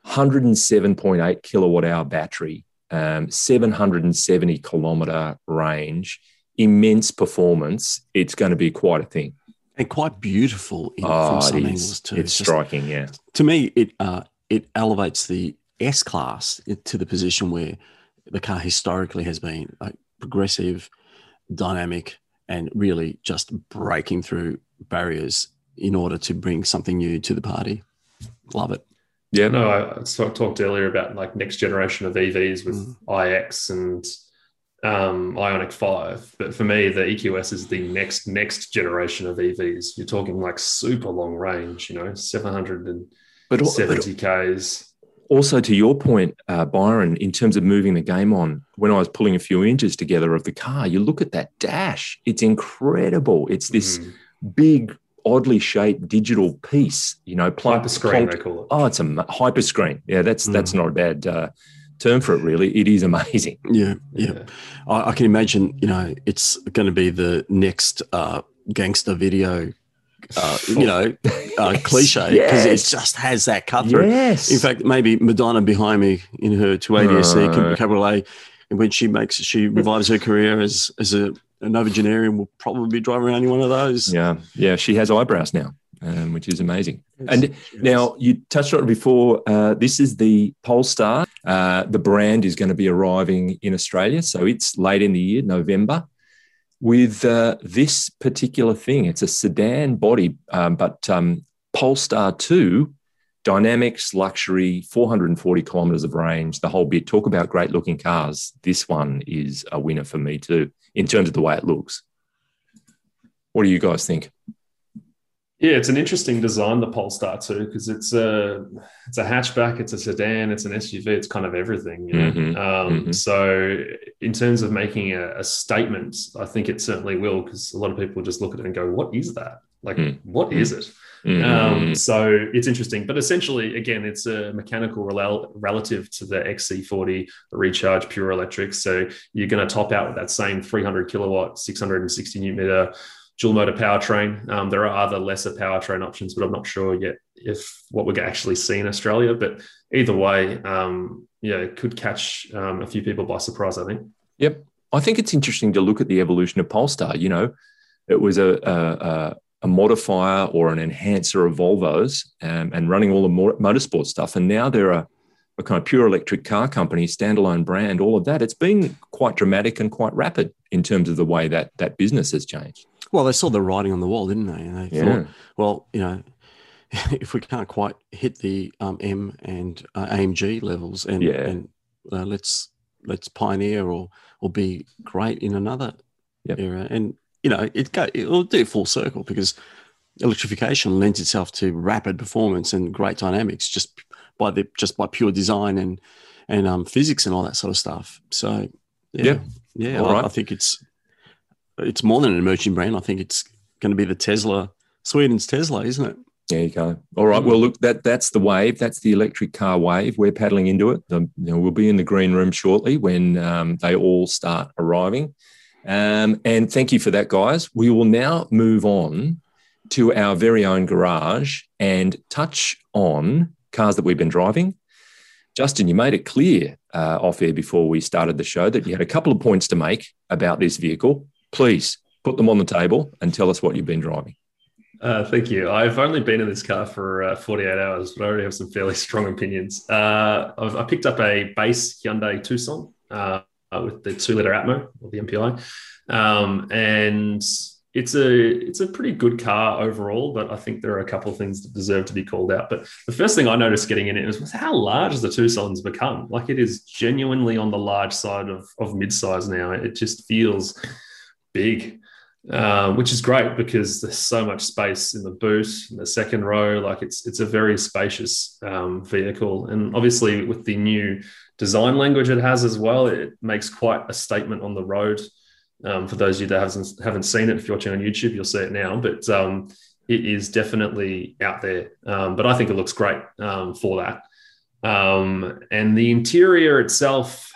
[SPEAKER 1] 107.8 kilowatt hour battery, um, 770 kilometer range, immense performance. It's going to be quite a thing.
[SPEAKER 3] and quite beautiful in,
[SPEAKER 1] Oh,
[SPEAKER 3] from some angles too.
[SPEAKER 1] It's
[SPEAKER 3] just-
[SPEAKER 1] striking, yeah.
[SPEAKER 3] to me, it uh, it elevates the S class to the position where the car historically has been like progressive, dynamic, and really just breaking through barriers in order to bring something new to the party. Love it.
[SPEAKER 2] Yeah, no, I, I sort of talked earlier about like next generation of EVs with
[SPEAKER 3] Mm.
[SPEAKER 2] iX and um, Ioniq 5. But for me, the EQS is the next next generation of EVs. You're talking like super long range, you know, 770 but, 70 Ks.
[SPEAKER 1] Also, to your point, uh, Byron, in terms of moving the game on, when I was pulling a few inches together of the car, you look at that dash, it's incredible. It's this mm. big, oddly shaped digital piece, you know,
[SPEAKER 2] plunk, hyperscreen, they call it.
[SPEAKER 1] Oh, it's a hyperscreen. Yeah, that's mm. that's not a bad uh, term for it, really. It is amazing.
[SPEAKER 3] Yeah, yeah. yeah. I, I, can imagine, you know, it's going to be the next uh, gangster video. Uh, you know, uh, cliche because yes. it just has that cut through.
[SPEAKER 1] Yes.
[SPEAKER 3] In fact, maybe Madonna behind me in her 280 SE Cabriolet, and when she makes she revives her career as as a, a novagenarian, will probably be driving around in one of those.
[SPEAKER 1] Yeah, yeah. She has eyebrows now um, which is amazing. Yes, and yes. now you touched on it before. Uh, this is the Polestar. Uh, the brand is going to be arriving in Australia, so it's late in the year, November. With uh, this particular thing, it's a sedan body, um, but um, Polestar Two, dynamics, luxury, 440 kilometers of range, the whole bit. Talk about great looking cars. This one is a winner for me too, in terms of the way it looks. What do you guys think?
[SPEAKER 2] Yeah, it's an interesting design, the Polestar Two, because it's a it's a hatchback, it's a sedan, it's an SUV, it's kind of everything. You know? mm-hmm. Um, mm-hmm. So, in terms of making a, a, statement, I think it certainly will, because a lot of people just look at it and go, "What is that? Like, mm. what is it?" Mm-hmm. Um, so it's interesting, but essentially, again, it's a mechanical rel- relative to the XC40, the recharge pure electric. So you're going to top out with that same 300 kilowatt, 660 newton meter dual motor powertrain. Um, there are other lesser powertrain options, but I'm not sure yet if what we're actually see in Australia. But either way, um, yeah, it could catch um, a few people by surprise. I think.
[SPEAKER 1] Yep, I think it's interesting to look at the evolution of Polestar. You know, it was a, a, a modifier or an enhancer of Volvos um, and running all the motorsport stuff, and now they're a, a kind of pure electric car company, standalone brand, all of that. It's been quite dramatic and quite rapid in terms of the way that that business has changed.
[SPEAKER 3] Well, they saw the writing on the wall, didn't they? And they yeah. thought, well, you know, if we can't quite hit the um, M and uh, AMG levels, and, yeah. and uh, let's let's pioneer or or be great in another yep. era, and you know, it go it'll do full circle because electrification lends itself to rapid performance and great dynamics just by the just by pure design and and um, physics and all that sort of stuff. So yeah, yeah, yeah I, right. I think it's it's more than an emerging brand. I think it's going to be the Tesla, Sweden's Tesla, isn't it?
[SPEAKER 1] There you go. All right. Well, look, that that's the wave. That's the electric car wave. We're paddling into it. The, you know, we'll be in the green room shortly when um, they all start arriving. Um, and thank you for that, guys. We will now move on to our very own garage and touch on cars that we've been driving. Justin, you made it clear uh, off air before we started the show that you had a couple of points to make about this vehicle please put them on the table and tell us what you've been driving.
[SPEAKER 2] Uh, thank you. I've only been in this car for uh, 48 hours, but I already have some fairly strong opinions. Uh, i picked up a base Hyundai Tucson uh, with the two liter Atmo or the MPI, um, and it's a it's a pretty good car overall. But I think there are a couple of things that deserve to be called out. But the first thing I noticed getting in it was how large the Tucson's become. Like it is genuinely on the large side of of midsize now. It just feels big, uh, which is great because there's so much space in the boot, in the second row. Like it's it's a very spacious um, vehicle, and obviously with the new design language it has as well, it makes quite a statement on the road. Um, for those of you that haven't haven't seen it, if you're watching on YouTube, you'll see it now. But um, it is definitely out there. Um, but I think it looks great um, for that. Um, and the interior itself,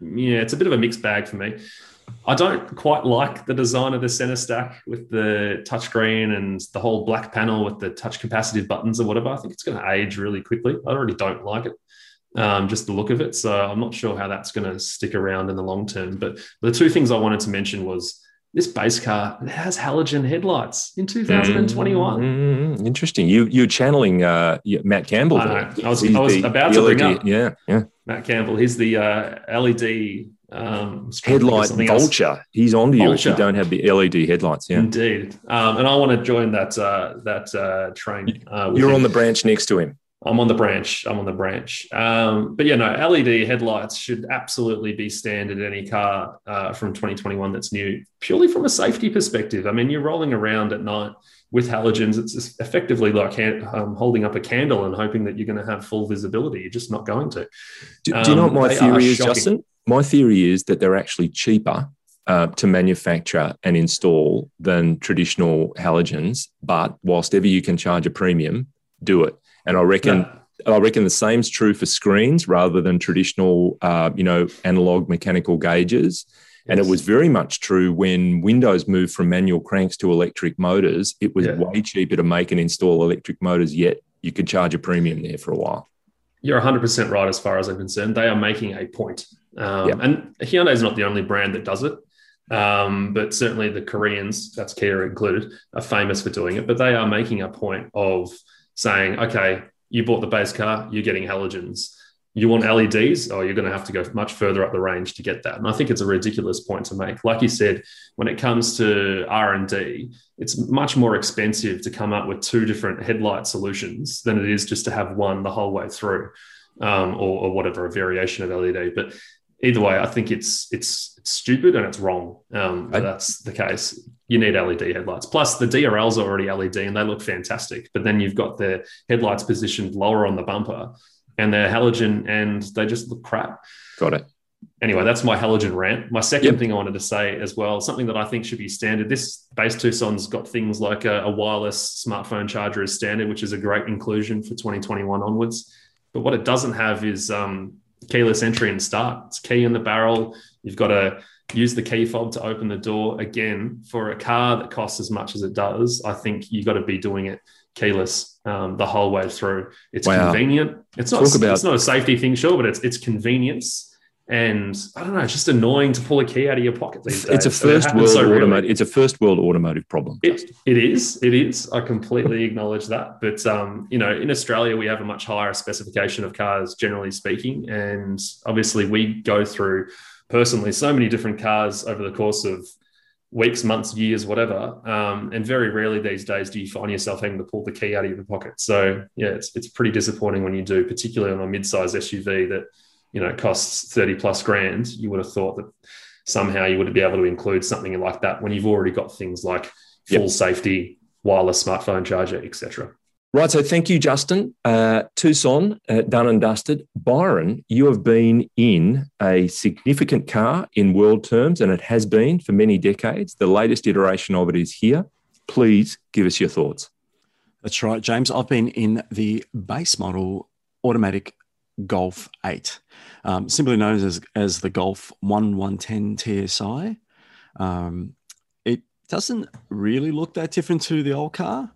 [SPEAKER 2] yeah, it's a bit of a mixed bag for me. I don't quite like the design of the center stack with the touchscreen and the whole black panel with the touch capacitive buttons or whatever. I think it's going to age really quickly. I really don't like it, um, just the look of it. So I'm not sure how that's going to stick around in the long term. But the two things I wanted to mention was this base car has halogen headlights in 2021. Mm,
[SPEAKER 1] interesting. You you're channeling uh, Matt Campbell.
[SPEAKER 2] I, I was, I was the, about to bring up.
[SPEAKER 1] Yeah, yeah.
[SPEAKER 2] Matt Campbell. He's the uh, LED um,
[SPEAKER 1] headlight vulture. Else. He's on to you vulture. if you don't have the LED headlights. Yeah,
[SPEAKER 2] indeed. Um, and I want to join that uh, that uh, train.
[SPEAKER 1] Uh, You're him. on the branch next to him.
[SPEAKER 2] I'm on the branch. I'm on the branch. Um, but yeah, no, LED headlights should absolutely be standard in any car uh, from 2021 that's new, purely from a safety perspective. I mean, you're rolling around at night with halogens. It's effectively like hand, um, holding up a candle and hoping that you're going to have full visibility. You're just not going to.
[SPEAKER 1] Do, do you know what my um, theory is, shocking. Justin? My theory is that they're actually cheaper uh, to manufacture and install than traditional halogens. But whilst ever you can charge a premium, do it. And I reckon. Yeah. I reckon the same's true for screens rather than traditional, uh, you know, analog mechanical gauges. And it was very much true when Windows moved from manual cranks to electric motors. It was yeah. way cheaper to make and install electric motors, yet you could charge a premium there for a while.
[SPEAKER 2] You're 100% right as far as I'm concerned. They are making a point. Um, yep. And Hyundai is not the only brand that does it. Um, but certainly the Koreans, that's Kia included, are famous for doing it. But they are making a point of saying, okay, you bought the base car, you're getting halogens. You want LEDs, oh, you're going to have to go much further up the range to get that. And I think it's a ridiculous point to make. Like you said, when it comes to R and D, it's much more expensive to come up with two different headlight solutions than it is just to have one the whole way through, um, or, or whatever a variation of LED. But either way, I think it's it's, it's stupid and it's wrong. Um, I, that's the case. You need LED headlights. Plus, the DRLs are already LED and they look fantastic. But then you've got the headlights positioned lower on the bumper, and they're halogen and they just look crap.
[SPEAKER 1] Got it.
[SPEAKER 2] Anyway, that's my halogen rant. My second yep. thing I wanted to say as well, something that I think should be standard. This base Tucson's got things like a, a wireless smartphone charger as standard, which is a great inclusion for 2021 onwards. But what it doesn't have is um, keyless entry and start. It's key in the barrel. You've got to use the key fob to open the door. Again, for a car that costs as much as it does, I think you've got to be doing it keyless um, the whole way through. It's wow. convenient. It's not. About- it's not a safety thing, sure, but it's it's convenience. And I don't know, it's just annoying to pull a key out of your pocket these days.
[SPEAKER 1] It's a first it world so automotive. It's a first world automotive problem.
[SPEAKER 2] It, it is. It is. I completely acknowledge that. But um, you know, in Australia, we have a much higher specification of cars, generally speaking, and obviously, we go through personally so many different cars over the course of weeks, months, years, whatever. Um, and very rarely these days do you find yourself having to pull the key out of your pocket. So yeah, it's it's pretty disappointing when you do, particularly on a mid-size SUV that you know it costs 30 plus grand you would have thought that somehow you would be able to include something like that when you've already got things like full yep. safety wireless smartphone charger etc
[SPEAKER 1] right so thank you justin. Uh, tucson uh, done and dusted. Byron you have been in a significant car in world terms and it has been for many decades. The latest iteration of it is here. Please give us your thoughts.
[SPEAKER 3] That's right james. I've been in the base model automatic Golf 8, um, simply known as, as the Golf 1 110 TSI. Um, it doesn't really look that different to the old car.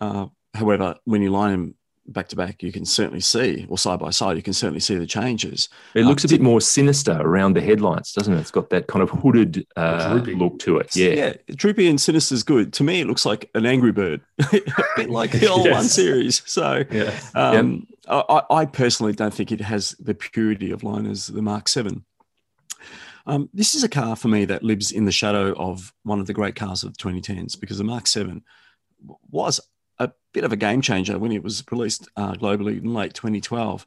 [SPEAKER 3] Uh, however, when you line back to back, you can certainly see, or side by side, you can certainly see the changes.
[SPEAKER 1] It looks uh, a bit more sinister around the headlights, doesn't it? It's got that kind of hooded uh, look to it. Yeah,
[SPEAKER 3] yeah, droopy and sinister is good. To me, it looks like an Angry Bird, a bit like the old yes. one series. So, yeah. Um, yep. I, I, personally don't think it has the purity of line as the Mark Seven. Um, this is a car for me that lives in the shadow of one of the great cars of the 2010s because the Mark 7 was a bit of a game changer when it was released uh, globally in late 2012.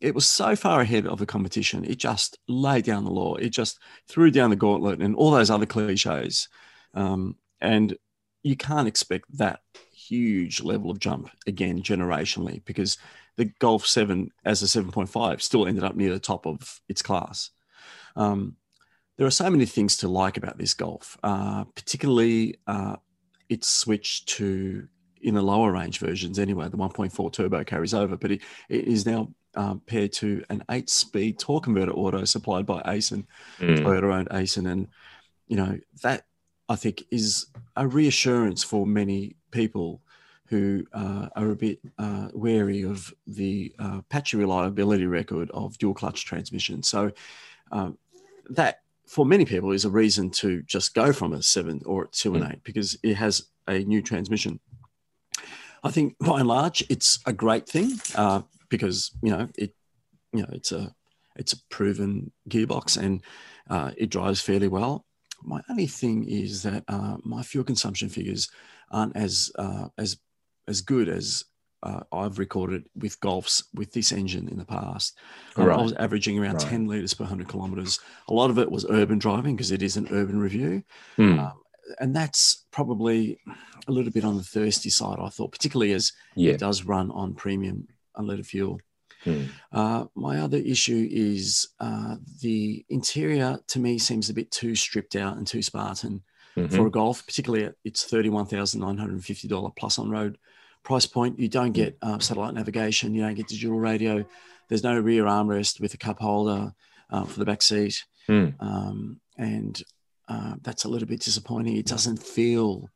[SPEAKER 3] It was so far ahead of the competition. It just laid down the law. It just threw down the gauntlet and all those other cliches. Um, and you can't expect that huge level of jump again generationally because the Golf 7 as a 7.5 still ended up near the top of its class. Um, there are so many things to like about this Golf, uh, particularly uh, its switch to in the lower range versions anyway. The 1.4 turbo carries over, but it, it is now um, paired to an eight-speed torque converter auto supplied by Aisin, mm. Toyota-owned Aisin, and you know that I think is a reassurance for many people who uh, are a bit uh, wary of the uh, patchy reliability record of dual clutch transmission. So um, that for many people is a reason to just go from a seven or two and mm. eight because it has a new transmission. I think by and large, it's a great thing uh, because you know it, you know it's a it's a proven gearbox and uh, it drives fairly well. My only thing is that uh, my fuel consumption figures aren't as uh, as as good as uh, I've recorded with Golfs with this engine in the past. Um,
[SPEAKER 1] Right.
[SPEAKER 3] I was averaging around
[SPEAKER 1] Right.
[SPEAKER 3] 10 litres per 100 kilometres. A lot of it was urban driving because it is an urban review.
[SPEAKER 1] Hmm.
[SPEAKER 3] Um, and that's probably a little bit on the thirsty side, I thought, particularly as
[SPEAKER 1] yeah.
[SPEAKER 3] it does run on premium unleaded fuel.
[SPEAKER 1] Hmm.
[SPEAKER 3] Uh, my other issue is uh, the interior to me seems a bit too stripped out and too Spartan
[SPEAKER 1] Mhm.
[SPEAKER 3] for a Golf, particularly at its $31,950 plus on road price point. You don't get uh, satellite navigation, you don't get digital radio. There's no rear armrest with a cup holder uh, for the back seat.
[SPEAKER 1] Hmm.
[SPEAKER 3] Um, and uh, that's a little bit disappointing. It doesn't feel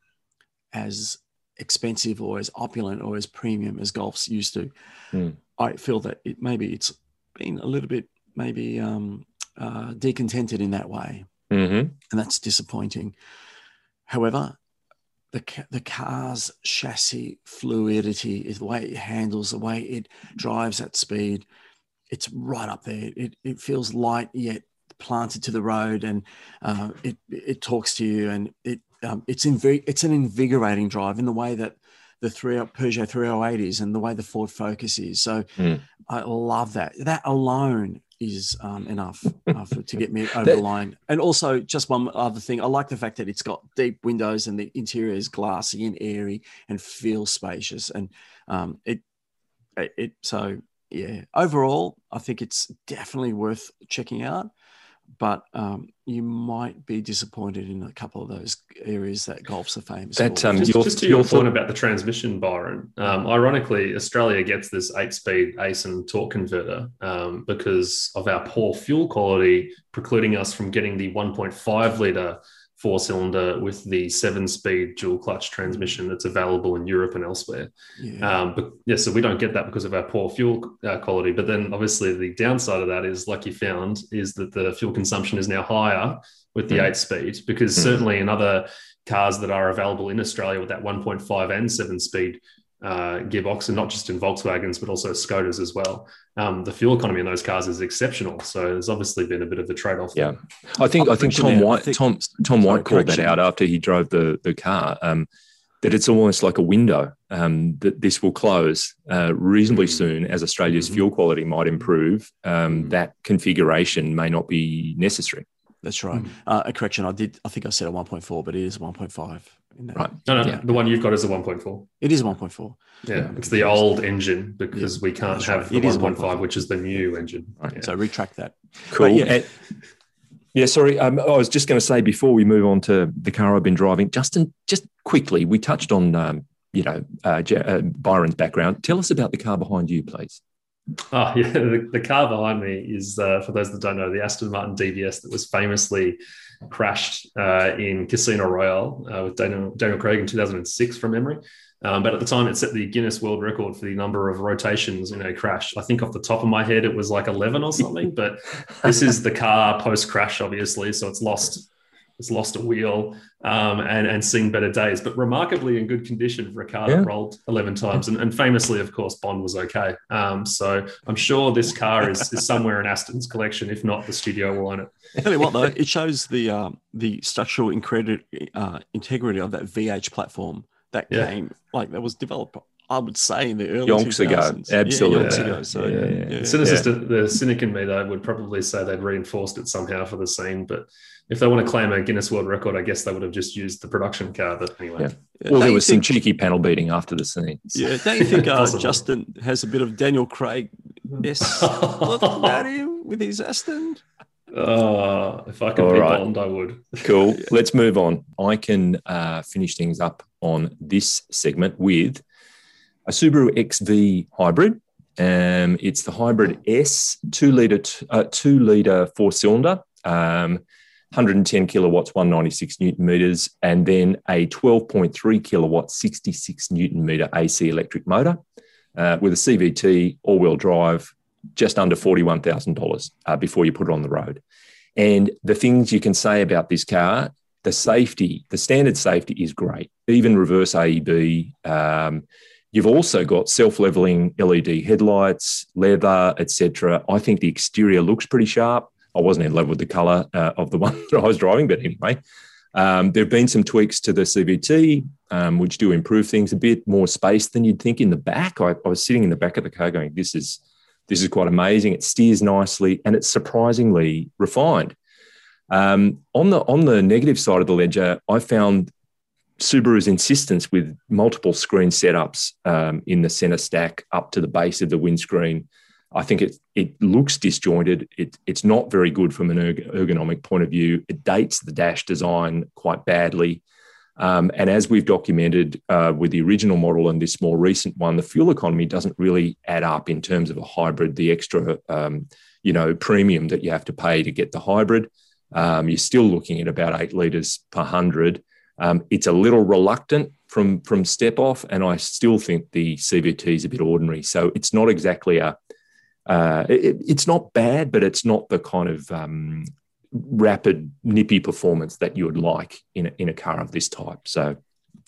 [SPEAKER 3] as expensive or as opulent or as premium as Golf's used to.
[SPEAKER 1] Hmm.
[SPEAKER 3] I feel that it maybe it's been a little bit maybe um, uh, decontented in that way
[SPEAKER 1] Mhm.
[SPEAKER 3] and that's disappointing. However, the ca- the car's chassis fluidity, is the way it handles, the way it drives at speed, it's right up there. It it feels light yet planted to the road, and uh, it it talks to you, and it um, it's invi- it's an invigorating drive in the way that the three Peugeot 308 is, and the way the Ford Focus is. So
[SPEAKER 1] Mm.
[SPEAKER 3] I love that. That alone is um, enough uh, for, to get me over
[SPEAKER 1] That-
[SPEAKER 3] the line. And also, just one other thing, I like the fact that it's got deep windows and the interior is glassy and airy and feels spacious. And um, it, it, it, so yeah. Overall, I think it's definitely worth checking out. But um, you might be disappointed in a couple of those areas that golfs are famous
[SPEAKER 1] That,
[SPEAKER 3] for.
[SPEAKER 1] um,
[SPEAKER 2] Just,
[SPEAKER 1] your-
[SPEAKER 2] just to
[SPEAKER 1] your
[SPEAKER 2] your,
[SPEAKER 1] thought-
[SPEAKER 2] point about the transmission, Byron. Um, ironically, Australia gets this eight-speed Aisin torque converter um, because of our poor fuel quality, precluding us from getting the 1.5 liter four-cylinder with the seven-speed dual-clutch transmission that's available in Europe and elsewhere.
[SPEAKER 3] yeah.
[SPEAKER 2] Um, but yeah, so we don't get that because of our poor fuel uh, quality. But then obviously the downside of that is, like you found, is that the fuel consumption is now higher with the
[SPEAKER 1] Mm.
[SPEAKER 2] eight speed because
[SPEAKER 1] Mm.
[SPEAKER 2] certainly in other cars that are available in Australia with that 1.5 and seven speed uh, gearbox, and not just in Volkswagens but also Skodas as well, um, the fuel economy in those cars is exceptional. So there's obviously been a bit of a trade off.
[SPEAKER 1] Yeah. I think I think Tom
[SPEAKER 3] there. I
[SPEAKER 1] White
[SPEAKER 3] think-
[SPEAKER 1] Tom Tom
[SPEAKER 3] sorry,
[SPEAKER 1] White called that out after he drove the the car. Um, that it's almost like a window um, that this will close uh, reasonably
[SPEAKER 2] Mhm.
[SPEAKER 1] soon as Australia's
[SPEAKER 3] Mhm.
[SPEAKER 1] fuel quality might improve. Um,
[SPEAKER 3] Mhm.
[SPEAKER 1] That configuration may not be necessary.
[SPEAKER 3] That's right.
[SPEAKER 2] Mm.
[SPEAKER 3] Uh, a correction. I did. I think I said a 1.4, but it is 1.5. In that.
[SPEAKER 1] Right.
[SPEAKER 2] No, no,
[SPEAKER 1] Yeah.
[SPEAKER 2] the one you've got is a 1.4.
[SPEAKER 3] It is 1.4.
[SPEAKER 2] Yeah,
[SPEAKER 3] Yeah.
[SPEAKER 2] it's the old engine because we can't
[SPEAKER 3] That's
[SPEAKER 2] have
[SPEAKER 3] right.
[SPEAKER 2] the
[SPEAKER 3] It is
[SPEAKER 2] 1.5,
[SPEAKER 3] 1.5.
[SPEAKER 2] which is the new engine.
[SPEAKER 1] Right.
[SPEAKER 2] Yeah.
[SPEAKER 3] So retract that.
[SPEAKER 1] Cool.
[SPEAKER 3] yeah.
[SPEAKER 1] And- yeah, sorry. Um, I was just going to say before we move on to the car I've been driving, Justin, just quickly, we touched on, um, you know, uh, J- uh, Byron's background. Tell us about the car behind you, please.
[SPEAKER 2] Oh, yeah. The, the car behind me is, uh, for those that don't know, the Aston Martin DBS that was famously crashed uh, in Casino Royale uh, with Daniel, Daniel Craig in 2006 from memory. Um, but at the time, it set the Guinness World Record for the number of rotations in a crash. I think off the top of my head, it was like 11 or something. but this is the car post crash, obviously. So it's lost. It's lost a wheel um, and, and seen better days, but remarkably in good condition Ricardo
[SPEAKER 1] Yeah.
[SPEAKER 2] rolled 11 times. And, and famously, of course, Bond was okay. Um, so I'm sure this car is, is somewhere in Aston's collection. If not, the studio will own it.
[SPEAKER 3] Tell you what, though, it shows the um, the structural incredi- uh, integrity of that VH platform that
[SPEAKER 2] Yeah.
[SPEAKER 3] came, like that was developed. I would say in the early
[SPEAKER 1] Yonks ago.
[SPEAKER 3] 2000s. Yeah,
[SPEAKER 1] Absolutely.
[SPEAKER 3] yonks
[SPEAKER 2] Yeah.
[SPEAKER 3] ago. So,
[SPEAKER 1] Yeah,
[SPEAKER 3] yeah,
[SPEAKER 1] yeah.
[SPEAKER 3] yeah.
[SPEAKER 2] Cynicist, the cynic in me, though, would probably say they'd reinforced it somehow for the scene. But if they want to claim a Guinness World Record, I guess they would have just used the production car. But anyway,
[SPEAKER 1] Yeah.
[SPEAKER 3] Yeah,
[SPEAKER 1] Well,
[SPEAKER 3] don't
[SPEAKER 1] there
[SPEAKER 3] you
[SPEAKER 1] was some cheeky panel beating after the scene.
[SPEAKER 3] Yeah, don't you think uh, Justin has a bit of Daniel Craig yes look at him with his Aston?
[SPEAKER 2] Oh, if I could
[SPEAKER 1] All
[SPEAKER 2] be
[SPEAKER 1] right.
[SPEAKER 2] Bond, I would.
[SPEAKER 1] Cool. Let's move on. I can uh, finish things up on this segment with a Subaru XV hybrid. Um, it's the hybrid S, two liter, uh, two liter four cylinder, um, 110 kilowatts, 196 newton meters, and then a 12.3 kilowatt, 66 newton meter AC electric motor uh, with a CVT all wheel drive, just under $41,000 uh, before you put it on the road. And the things you can say about this car, the safety, the standard safety is great, even reverse AEB. Um, you've also got self-leveling LED headlights, leather, etc. I think the exterior looks pretty sharp. I wasn't in love with the color uh, of the one that I was driving, but anyway. Um, there have been some tweaks to the CVT, um, which do improve things a bit more space than you'd think in the back. I, I, was sitting in the back of the car going, "This is this is quite amazing. It steers nicely and it's surprisingly refined." Um, on the on the negative side of the ledger, I found Subaru's insistence with multiple screen setups um, in the center stack up to the base of the windscreen. I think it it looks disjointed. It, it's not very good from an ergonomic point of view. It dates the dash design quite badly. Um, and as we've documented uh, with the original model and this more recent one, the fuel economy doesn't really add up in terms of a hybrid. The extra, um, you know, premium that you have to pay to get the hybrid, um, you're still looking at about eight liters per hundred. Um, it's a little reluctant from from step off, and I still think the CVT is a bit ordinary. So it's not exactly a. Uh, it, it's not bad, but it's not the kind of um, rapid, nippy performance that you would like in a, in a car of this type. So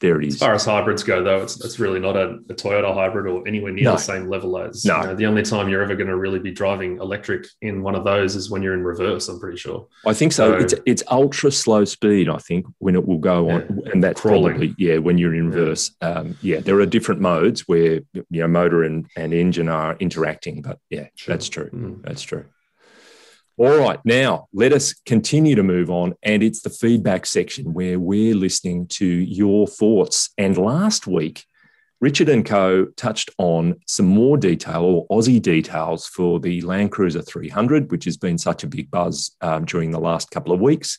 [SPEAKER 1] there it is.
[SPEAKER 2] As far as hybrids go, though, it's, it's really not a, a Toyota hybrid or anywhere near no. the same level as. No. You know, the only time you're ever going to really be driving electric in one of those is when you're in reverse. I'm pretty sure.
[SPEAKER 1] I think so. so it's it's ultra slow speed. I think when it will go on, yeah. and that's Crawling. probably yeah when you're in reverse. Yeah. Um, yeah. there are different modes where you know motor and, and engine are interacting, but yeah, sure. that's true. Mm. That's true. All right, now let us continue to move on. And it's the feedback section where we're listening to your thoughts. And last week, Richard and Co. touched on some more detail or Aussie details for the Land Cruiser 300, which has been such a big buzz um, during the last couple of weeks.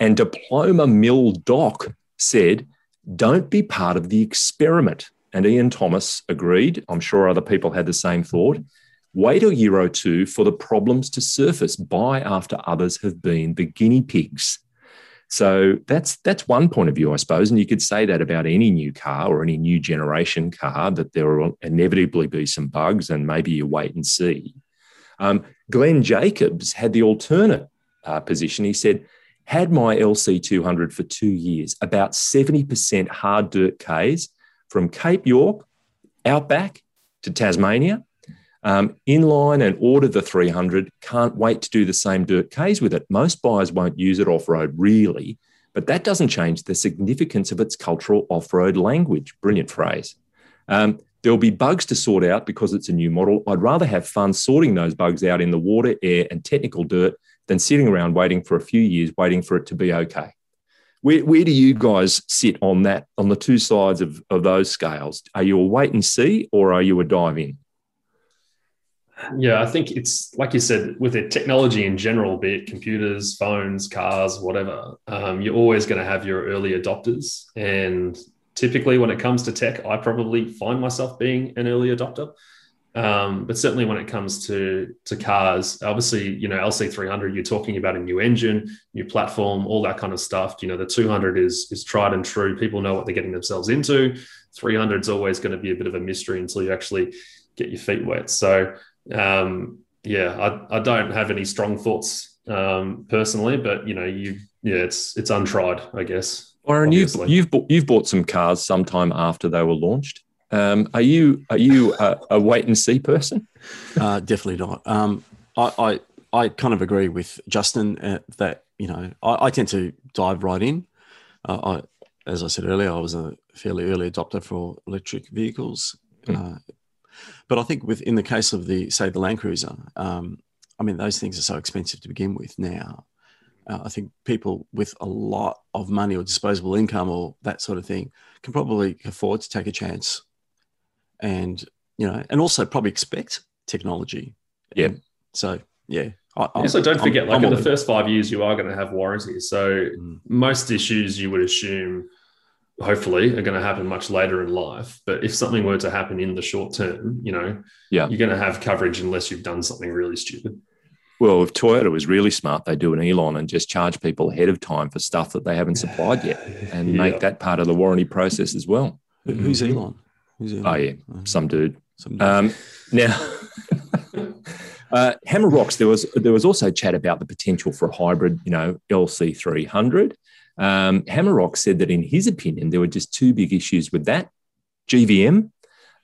[SPEAKER 1] And Diploma Mill Doc said, don't be part of the experiment. And Ian Thomas agreed. I'm sure other people had the same thought. Wait a year or two for the problems to surface by after others have been the guinea pigs. So that's that's one point of view, I suppose, and you could say that about any new car or any new generation car that there will inevitably be some bugs, and maybe you wait and see. Um, Glenn Jacobs had the alternate uh, position. He said, "Had my LC200 for two years, about seventy percent hard dirt Ks from Cape York, outback to Tasmania, um, inline and order the 300. Can't wait to do the same dirt Ks with it. Most buyers won't use it off road, really, but that doesn't change the significance of its cultural off road language. Brilliant phrase. Um, there'll be bugs to sort out because it's a new model. I'd rather have fun sorting those bugs out in the water, air, and technical dirt than sitting around waiting for a few years, waiting for it to be okay. Where, where do you guys sit on that, on the two sides of, of those scales? Are you a wait and see or are you a dive in?
[SPEAKER 2] Yeah, I think it's like you said with the technology in general, be it computers, phones, cars, whatever. Um, you're always going to have your early adopters, and typically when it comes to tech, I probably find myself being an early adopter. Um, but certainly when it comes to to cars, obviously you know LC300, you're talking about a new engine, new platform, all that kind of stuff. You know the 200 is is tried and true. People know what they're getting themselves into. 300 is always going to be a bit of a mystery until you actually get your feet wet. So um, yeah, I, I don't have any strong thoughts um, personally, but you know, you yeah, it's it's untried, I guess.
[SPEAKER 1] Warren, you've you've bought, you've bought some cars sometime after they were launched. Um, are you are you a, a, wait and see person?
[SPEAKER 3] Uh, definitely not. Um, I, I, I kind of agree with Justin uh, that you know I, I, tend to dive right in. Uh, I, as I said earlier, I was a fairly early adopter for electric vehicles. Mm. But I think with in the case of the say the Land Cruiser, um, I mean those things are so expensive to begin with now. Uh, I think people with a lot of money or disposable income or that sort of thing can probably afford to take a chance, and you know, and also probably expect technology.
[SPEAKER 1] Yeah.
[SPEAKER 3] And so yeah.
[SPEAKER 2] I, also, don't forget, I'm, like I'm in the first five years, you are going to have warranties. So mm. most issues you would assume hopefully are going to happen much later in life. But if something were to happen in the short term, you know,
[SPEAKER 1] yeah,
[SPEAKER 2] you're going to have coverage unless you've done something really stupid.
[SPEAKER 1] Well, if Toyota was really smart, they do an Elon and just charge people ahead of time for stuff that they haven't supplied yet, and yeah. make that part of the warranty process as well.
[SPEAKER 3] Who's Elon? Who's
[SPEAKER 1] Elon? Oh yeah, uh-huh. some dude. Some dude. Um, now. Uh, Hammer Rocks, there was there was also chat about the potential for a hybrid, you know, LC three hundred. Um, Hammerrock said that in his opinion, there were just two big issues with that GVM.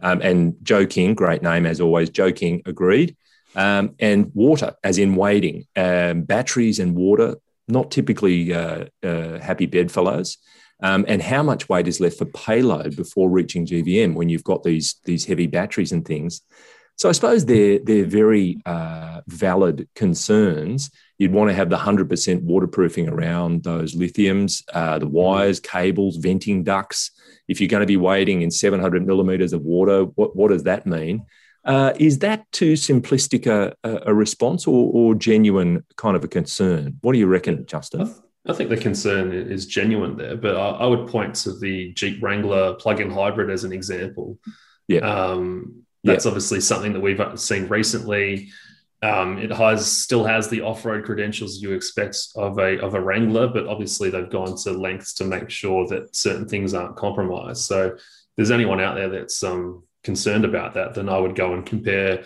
[SPEAKER 1] Um, and Joe King, great name as always, Joe King agreed. Um, and water, as in wading. Um, batteries and water not typically uh, uh, happy bedfellows. Um, and how much weight is left for payload before reaching GVM when you've got these these heavy batteries and things. So I suppose they're they're very uh, valid concerns. You'd want to have the hundred percent waterproofing around those lithiums, uh, the wires, cables, venting ducts. If you're going to be wading in 700 millimeters of water, what what does that mean? Uh, is that too simplistic a, a response or, or, genuine kind of a concern? What do you reckon, Justin?
[SPEAKER 2] I think the concern is genuine there, but I, I would point to the Jeep Wrangler plug-in hybrid as an example.
[SPEAKER 1] Yeah,
[SPEAKER 2] um, that's yeah. obviously something that we've seen recently. Um, it has still has the off-road credentials you expect of a of a Wrangler, but obviously they've gone to lengths to make sure that certain things aren't compromised. So, if there's anyone out there that's um, concerned about that, then I would go and compare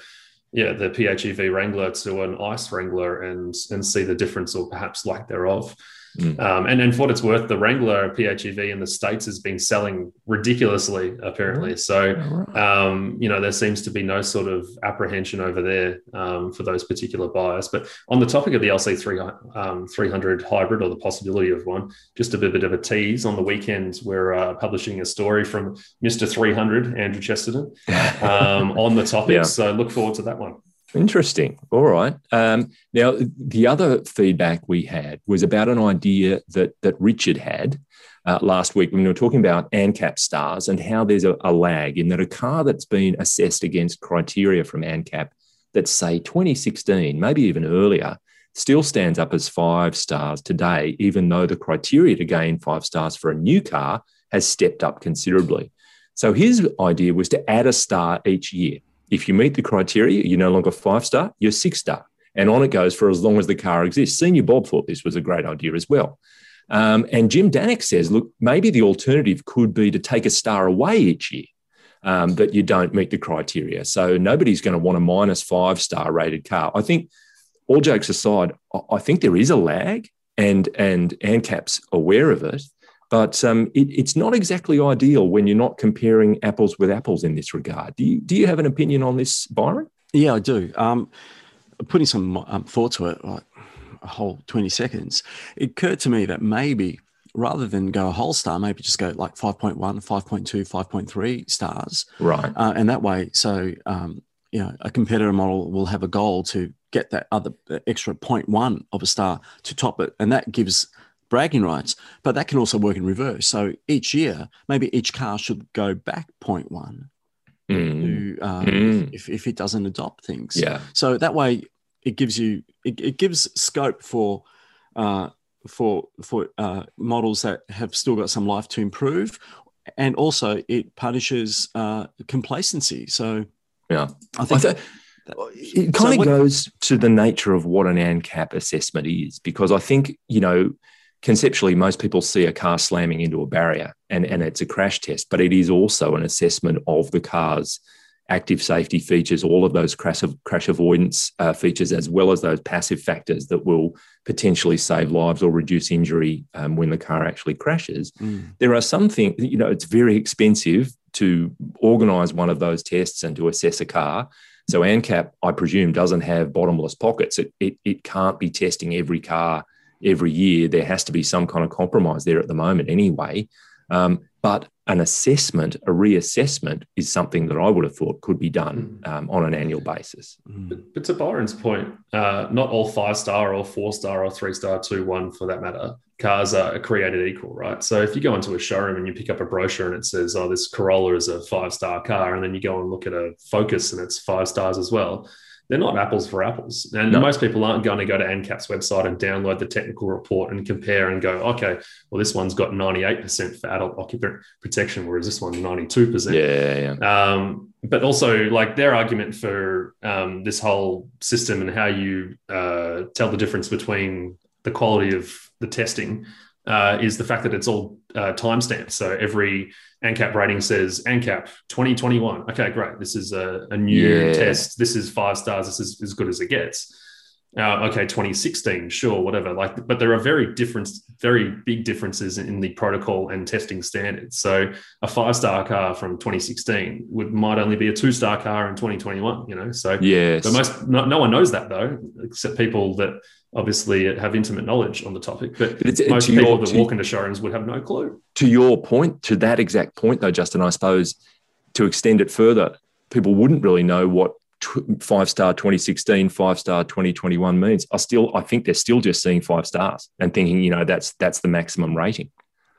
[SPEAKER 2] yeah, the PHEV Wrangler to an ICE Wrangler and and see the difference or perhaps lack thereof. Mm. Um, and, and for what it's worth, the Wrangler PHEV in the States has been selling ridiculously, apparently. So, um, you know, there seems to be no sort of apprehension over there um, for those particular buyers. But on the topic of the LC300 um, 300 hybrid or the possibility of one, just a bit of a tease on the weekend, we're uh, publishing a story from Mr. 300, Andrew Chesterton, um, on the topic. Yeah. So look forward to that one.
[SPEAKER 1] Interesting. All right. Um, now, the other feedback we had was about an idea that that Richard had uh, last week when we were talking about ANCAP stars and how there's a, a, lag in that a car that's been assessed against criteria from ANCAP that say 2016, maybe even earlier, still stands up as five stars today, even though the criteria to gain five stars for a new car has stepped up considerably. So his idea was to add a star each year. If you meet the criteria, you're no longer five star, you're six star. And on it goes for as long as the car exists. Senior Bob thought this was a great idea as well. Um, and Jim Danek says, look, maybe the alternative could be to take a star away each year um, that you don't meet the criteria. So nobody's going to want a minus five star rated car. I think, all jokes aside, I think there is a lag, and and ANCAP's aware of it. But um, it, it's not exactly ideal when you're not comparing apples with apples in this regard. Do you, do you have an opinion on this, Byron?
[SPEAKER 3] Yeah, I do. Um, putting some um, thought to it, like a whole 20 seconds, it occurred to me that maybe rather than go a whole star, maybe just go like 5.1, 5.2, 5.3 stars.
[SPEAKER 1] Right.
[SPEAKER 3] Uh, and that way, so, um, you know, a competitor model will have a goal to get that other extra 0.1 of a star to top it. And that gives bragging rights, but that can also work in reverse. So each year, maybe each car should go back 0.1 mm. to, um, mm. if, if it doesn't adopt things.
[SPEAKER 1] Yeah.
[SPEAKER 3] So that way, it gives you it, it gives scope for uh, for for uh, models that have still got some life to improve, and also it punishes uh, complacency. So
[SPEAKER 1] yeah, I think. I th- it kind so of goes to the nature of what an ANCAP assessment is, because I think, you know, conceptually, most people see a car slamming into a barrier and, and it's a crash test, but it is also an assessment of the car's active safety features, all of those crash, crash avoidance uh, features, as well as those passive factors that will potentially save lives or reduce injury um, when the car actually crashes. Mm. There are some things, you know, it's very expensive to organize one of those tests and to assess a car. So ANCAP, I presume, doesn't have bottomless pockets. It, it, it can't be testing every car every year. There has to be some kind of compromise there at the moment, anyway. Um, but an assessment, a reassessment, is something that I would have thought could be done mm. um, on an annual basis.
[SPEAKER 2] Mm. But, but to Byron's point, uh, not all five star or four star or three star, two, one for that matter, cars are created equal, right? So if you go into a showroom and you pick up a brochure and it says, oh, this Corolla is a five star car, and then you go and look at a Focus and it's five stars as well they're not apples for apples. And no. most people aren't going to go to ANCAP's website and download the technical report and compare and go, okay, well, this one's got 98% for adult occupant protection, whereas this one's 92%.
[SPEAKER 1] Yeah,
[SPEAKER 2] yeah. Um, but also, like their argument for um, this whole system and how you uh, tell the difference between the quality of the testing uh, is the fact that it's all uh, timestamped. So every ANCAP rating says ANCAP 2021. Okay, great. This is a, a new yeah. test. This is five stars. This is as good as it gets. Uh, okay, 2016, sure, whatever. Like, but there are very different, very big differences in the protocol and testing standards. So, a five-star car from 2016 would might only be a two-star car in 2021. You know, so
[SPEAKER 1] yeah.
[SPEAKER 2] But most no, no one knows that though, except people that obviously have intimate knowledge on the topic, but,
[SPEAKER 1] But it's-
[SPEAKER 2] uh,
[SPEAKER 1] most
[SPEAKER 2] people
[SPEAKER 1] your-
[SPEAKER 2] that
[SPEAKER 1] to-
[SPEAKER 2] walk into showrooms would have no clue.
[SPEAKER 1] to your point, to that exact point, though, Justin, I suppose to extend it further, people wouldn't really know what tw- five star 2016, five star 2021 means. I still, I think they're still just seeing five stars and thinking, you know, that's that's the maximum rating.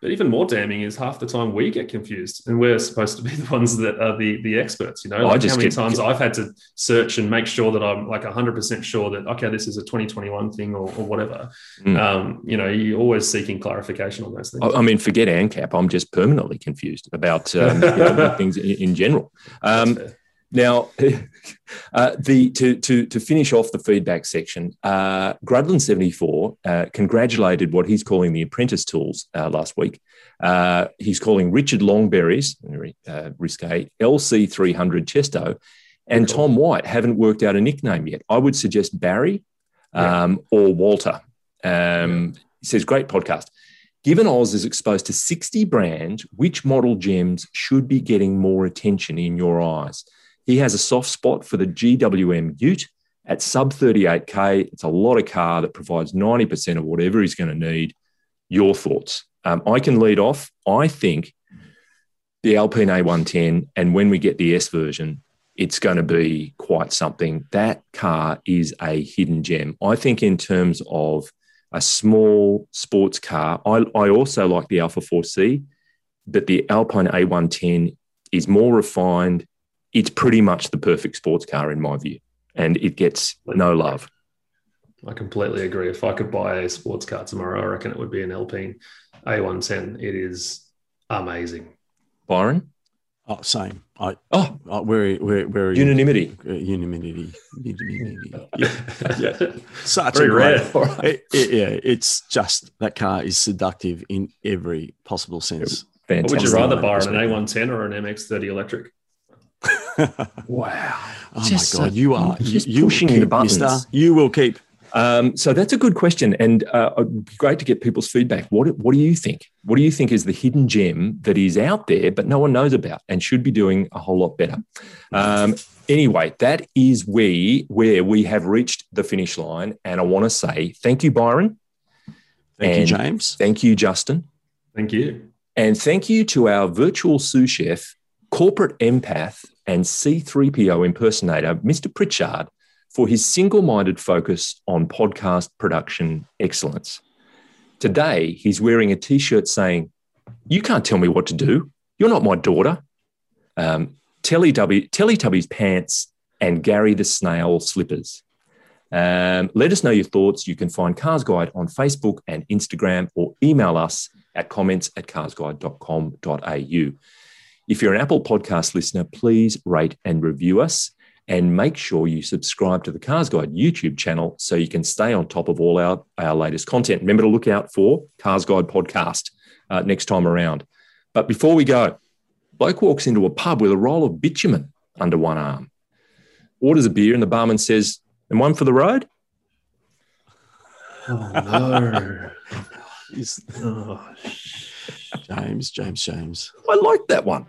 [SPEAKER 2] But even more damning is half the time we get confused, and we're supposed to be the ones that are the the experts. You know,
[SPEAKER 1] Oh, I
[SPEAKER 2] like
[SPEAKER 1] just
[SPEAKER 2] how many
[SPEAKER 1] get-
[SPEAKER 2] times I've had to search and make sure that I'm like 100 percent sure that okay, this is a 2021 thing or, or whatever.
[SPEAKER 1] Mm.
[SPEAKER 2] Um, you know, you're always seeking clarification on those things.
[SPEAKER 1] I, I mean, forget ANCAP. I'm just permanently confused about um, you know, things in, in general. Um. Now, uh, the to to to finish off the feedback section, uh, Grudlin seventy four uh, congratulated what he's calling the apprentice tools uh, last week. Uh, he's calling Richard Longberries, very uh, risque, LC three hundred Chesto, and
[SPEAKER 2] Cool.
[SPEAKER 1] Tom White haven't worked out a nickname yet. I would suggest Barry
[SPEAKER 2] Yeah.
[SPEAKER 1] um, or Walter. Um, He says, "Great podcast." Given Oz is exposed to 60 brands, which model gems should be getting more attention in your eyes? He has a soft spot for the GWM Ute at sub 38K. It's a lot of car that provides 90% of whatever he's going to need. Your thoughts? Um, I can lead off. I think the Alpine A110, and when we get the S version, it's going to be quite something. That car is a hidden gem. I think, in terms of a small sports car, I, I also like the Alfa 4C, but the Alpine A110 is more refined. It's pretty much the perfect sports car, in my view, and it gets no love.
[SPEAKER 2] I completely agree. If I could buy a sports car tomorrow, I reckon it would be an Alpine A110. It is amazing.
[SPEAKER 1] Byron?
[SPEAKER 3] Oh, same. I,
[SPEAKER 1] Oh,
[SPEAKER 3] I we're we're we're
[SPEAKER 1] unanimity.
[SPEAKER 3] uh, unanimity. unanimity. Yeah.
[SPEAKER 2] yeah.
[SPEAKER 3] Such
[SPEAKER 2] Very
[SPEAKER 3] a great.
[SPEAKER 2] rare.
[SPEAKER 3] It, it- yeah, it's just that car is seductive in every possible sense.
[SPEAKER 1] Fantastic.
[SPEAKER 2] would you rather
[SPEAKER 3] Fantastic.
[SPEAKER 2] buy, an A110 or an MX30 electric?
[SPEAKER 1] Wow.
[SPEAKER 3] Oh
[SPEAKER 1] Just,
[SPEAKER 3] my god, you are
[SPEAKER 1] just
[SPEAKER 3] you, you
[SPEAKER 1] pushing
[SPEAKER 3] will
[SPEAKER 1] the
[SPEAKER 3] keep,
[SPEAKER 1] buttons.
[SPEAKER 3] mister. You will keep.
[SPEAKER 1] Um, so that's a good question, and uh, it'd be great to get people's feedback. What What do you think? What do you think is the hidden gem that is out there but no one knows about and should be doing a whole lot better? Um, anyway, that is we where we have reached the finish line, and I want to say thank you, Byron.
[SPEAKER 3] Thank
[SPEAKER 1] And-
[SPEAKER 3] you, James.
[SPEAKER 1] Thank you, Justin.
[SPEAKER 2] Thank you.
[SPEAKER 1] And thank you to our virtual sous chef, corporate empath, and C3PO impersonator, Mr. Pritchard, for his single minded focus on podcast production excellence. Today, he's wearing a t shirt saying, You can't tell me what to do. You're not my daughter. Um, Teletubby, Teletubbies pants and Gary the Snail slippers. Um, let us know your thoughts. You can find Cars Guide on Facebook and Instagram or email us at comments at carsguide.com.au. If you're an Apple podcast listener, please rate and review us and make sure you subscribe to the Cars Guide YouTube channel so you can stay on top of all our, our latest content. Remember to look out for Cars Guide podcast uh, next time around. But before we go, bloke walks into a pub with a roll of bitumen under one arm, orders a beer, and the barman says, and one for the road?
[SPEAKER 2] Oh, no. Oh,
[SPEAKER 3] James, James, James.
[SPEAKER 1] I like that one.